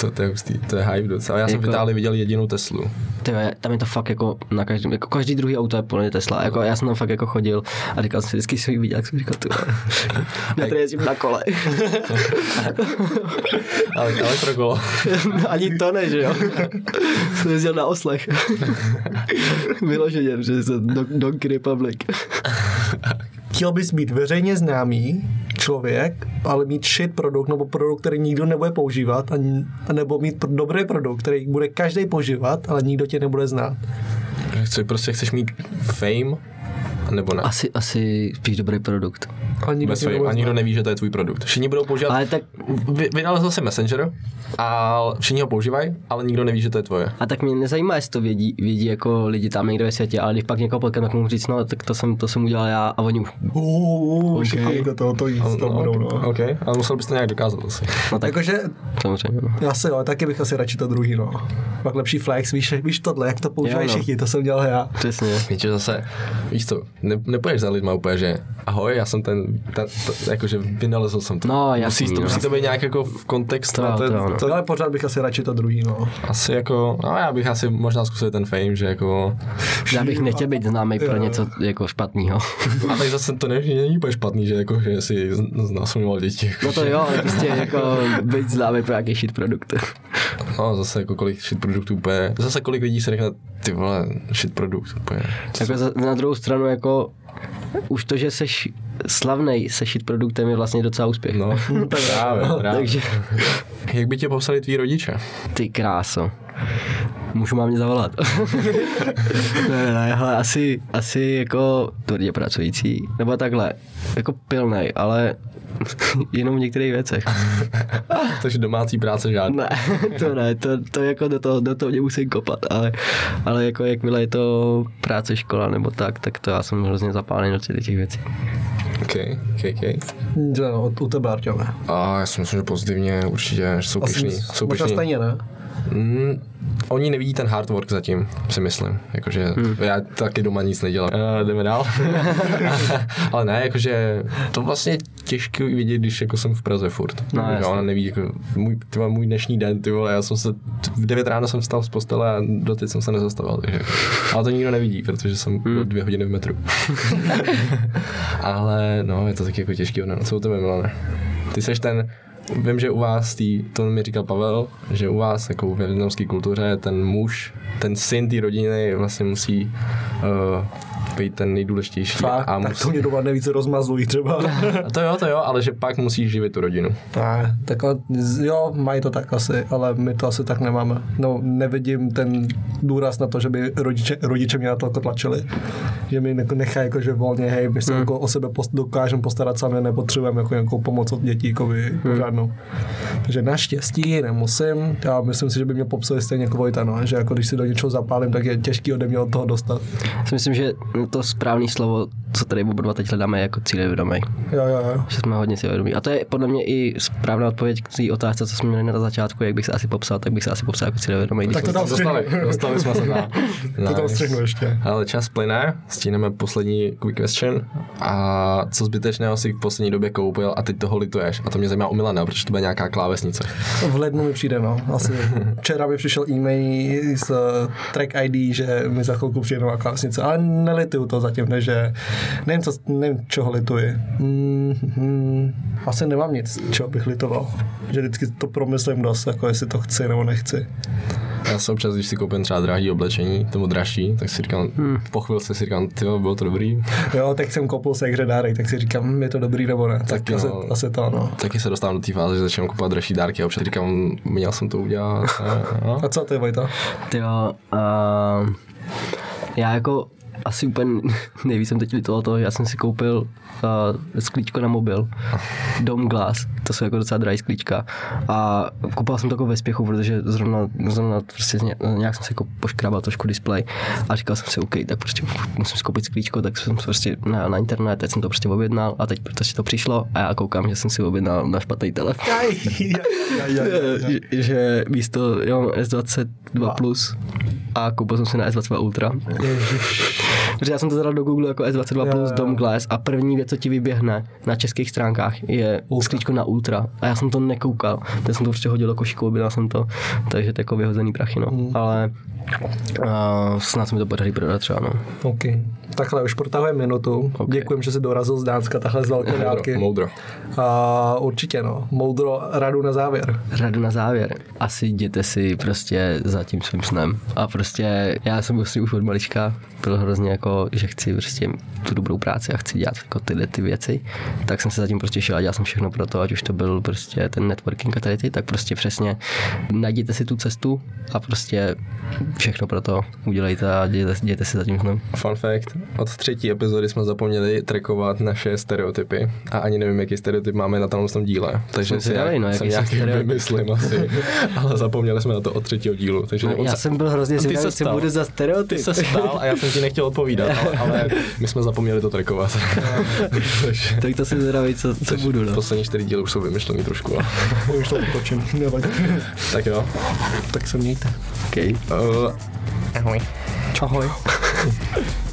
To, to je hustý, to je hype docela. Já jsem v Jako- Itálii viděl jedinou Teslu. Ty, vole, tam je to fakt jako na každém, jako každý druhý auto je plně Tesla. Jako já jsem tam fakt jako chodil a říkal jsem si vždycky svůj viděl, jak jsem říkal, ty [LAUGHS] [LAUGHS] já tady jezdím na kole. [LAUGHS] Ale elektrokolo. No, [LAUGHS] Ani to ne, že jo. Jsem jezdil na oslech. Vyloženě, že jsem Don- Donkey Republic. Chtěl bys být veřejně známý člověk, ale mít shit produkt nebo produkt, který nikdo nebude používat, a, nebo mít dobrý produkt, který bude každý používat, ale nikdo tě nebude znát. Chci, prostě chceš mít fame, nebo ne? Asi, asi spíš dobrý produkt. A nikdo nebude A nikdo neví, že to je tvůj produkt. Všichni budou používat. Ale tak, Vy, vynalezl si Messenger a všichni ho používají, ale nikdo neví, že to je tvoje. a tak mě nezajímá, jestli to vědí, vědí jako lidi tam někde ve světě, ale když pak někoho potkám, tak mohu říct, no, tak to jsem, to jsem udělal já a oni už, Uh, uh, šikovný to, to, to jíst, to budou, no. OK, ale musel bys to nějak dokázat asi. no tak Jakože, samozřejmě, no. já se jo, taky bych asi radši to druhý, no. Pak lepší flex, víš, víš tohle, jak to používají no. všichni, to jsem dělal já. Přesně. Víš, že zase, víš co, ne, nepoješ za lidma úplně, že ahoj, já jsem ten, ten, ten jakože vynalezl jsem to. No, musí, jasný, to, no. musí to být nějak jako v kontext To na jo, ten, to jo, no. to, Ale pořád bych asi radši to druhý, no. asi jako, no já bych asi možná zkusil ten fame, že jako, Já bych nechtěl být známý pro Jo. něco jako špatného. a tak zase to není, není úplně špatný, že jako, že si z- znásilňoval děti. Jako, No to jo, ale prostě jako být známý pro nějaký shit produkt. No, zase jako kolik shit produktů úplně, zase kolik lidí se řekne, ty vole, shit produkt úplně. Jako za, na druhou stranu jako už to, že seš slavnej se shit produktem je vlastně docela úspěch. No, [LAUGHS] právě, právě. Takže Jak by tě popsali tví rodiče? ty kráso. Můžu mám mě zavolat. [LAUGHS] ne, ne, ne, hele, asi, asi jako tvrdě pracující, nebo takhle, jako pilnej, ale [LAUGHS] jenom v některých věcech. [LAUGHS] Takže domácí práce žádná. Ne, to ne, to, to jako do toho, do toho mě musím kopat, ale, ale jako jakmile je to práce, škola nebo tak, tak to já jsem hrozně zapálený do těch těch věcí. OK, OK, OK. Že no, u tebe, Arťome. A já si myslím, že pozitivně určitě, že jsou. Jsou možná stejně, ne? Mm, oni nevidí ten hard work zatím, si myslím. Jakože hmm. já taky doma nic nedělám. Uh, jdeme dál. [LAUGHS] Ale ne, jakože to vlastně těžké vidět, když jako jsem v Praze furt. No, jasně. ona neví, jako můj, tyva, můj dnešní den, ty vole, já jsem se, v 9 ráno jsem vstal z postele a doteď jsem se nezastavil. Takže, ale to nikdo nevidí, protože jsem byl dvě hodiny v metru. [LAUGHS] Ale no, je to taky jako těžký odhad. Co u tebe, Milane? Ty seš ten, vím, že u vás, tý, to mi říkal Pavel, že u vás jako ve větnamské kultuře ten muž, ten syn té rodiny vlastně musí uh, být ten nejdůležitější. Fakt, a tak musí, to mě doma nejvíce rozmazlují třeba. a to jo, to jo, ale že pak musíš živit tu rodinu. Ne, tak jo, mají to tak asi, ale my to asi tak nemáme. No, nevidím ten důraz na to, že by rodiče, rodiče mě na to jako tlačili. Že mi jako nechají jako, že volně, hej, my se jako o sebe post, dokážeme postarat sami, nepotřebujeme jako nějakou pomoc od dětí, jako by pořádnou. Takže naštěstí nemusím, já myslím si, že by mě popsali stejně jako Vojta, no, že jako když si do něčeho zapálím, tak je těžký ode mě od toho dostat. Si myslím, že to správné slovo, co tady oba dva teď hledáme, je jako cílevědomý. Jo, jo, jo. Že jsme hodně cílevědomí. A to je podle mě i správná odpověď k té otázce, co jsme měli na začátku, jak bych se asi popsal, tak bych se asi popsal jako cílevědomý. Tak to tam Dostali, dostali jsme se na... [LAUGHS] To tam střihnu ještě. Ale čas plyne, stíneme poslední quick question. A co zbytečného si v poslední době koupil a teď toho lituješ? A to mě zajímá u Milana, protože to bude nějaká klávesnice. V lednu mi přijde, no. Asi [LAUGHS] včera mi přišel e-mail z uh, track ID, že mi za chvilku přijde nová klávesnice, ale nelituju to zatím, ne, že nevím, co, nevím čeho lituji. Mm, mm, asi nemám nic, čeho bych litoval. Že vždycky to promyslím dost, jako jestli to chci nebo nechci. Já se občas, když si koupím třeba drahý oblečení, tomu dražší, tak si říkám, hmm. po chvilce si říkám, ty bylo to dobrý. Jo, tak jsem koupil se hře dárek, tak si říkám, hm, je to dobrý nebo ne. Tak, Taky, asi, no. asi to, no. Taky se dostávám do té fáze, že začínám kupovat dražší dárky a občas říkám, měl jsem to udělat. A, [LAUGHS] no. A co ty, Vojta? Ty jo, uh, já jako asi úplně nejvíc jsem teď litoval toho, já jsem si koupil uh, sklíčko na mobil, Dome Glass, to jsou jako docela drahý sklíčka a kupoval jsem to jako ve spěchu, protože zrovna, zrovna prostě ně- nějak jsem se jako poškrabal trošku display a říkal jsem si, OK, tak prostě musím skoupit sklíčko, tak jsem prostě na, na internet, teď jsem to prostě objednal a teď protože to přišlo a já koukám, že jsem si objednal na špatný telefon. Že, že místo, já mám S22 Plus a koupil jsem si na S22 Ultra. Protože já jsem to zadal do Google jako S22 Jo, Plus. Dom Glass a první věc, co ti vyběhne na českých stránkách, je Ultra. sklíčko na Ultra. A já jsem to nekoukal. Tak jsem to prostě hodil do košíku, objednal jsem to. Takže to je jako vyhozený prachy, no. Hmm. Ale uh, snad se mi to podaří prodat třeba, no. OK. Takhle, už protahujeme minutu. OK. Děkujeme, že jsi dorazil z Dánska takhle z velké dálky. Moudro. A určitě, no. Moudro radu na závěr. Radu na závěr. Asi jděte si prostě za tím svým snem. A prostě já jsem prostě už od malička byl hrozně jako, že chci prostě tu dobrou práci a chci dělat jako tyhle ty věci. Tak jsem se zatím prostě šel a dělal jsem všechno pro to, ať už to byl prostě ten networking a tady ty, tak prostě přesně najděte si tu cestu a prostě všechno pro to udělejte a jděte, jděte si za tím snem. Fun fact, od třetí epizody jsme zapomněli trackovat naše stereotypy a ani nevím, jaký stereotyp máme na tomhle tom díle. Takže Jsem si zvědavej, no, jsem nějaký stereotypy. [LAUGHS] vymyslím asi. [LAUGHS] Ale zapomněli jsme na to od třetího dílu. Takže No, já jsem byl hrozně Ty se zvědavý, co bude za stereotyp. Ty se stál a já jsem ti nechtěl odpovídat, ale, ale my jsme zapomněli to trackovat. takže, [LAUGHS] tak to si zvědavý, co, co budu, no. Poslední čtyři díly už jsou vymyšlený trošku. Už to tak jo. tak se mějte. Okay. Uh, Ahoj. Ahoj. [LAUGHS]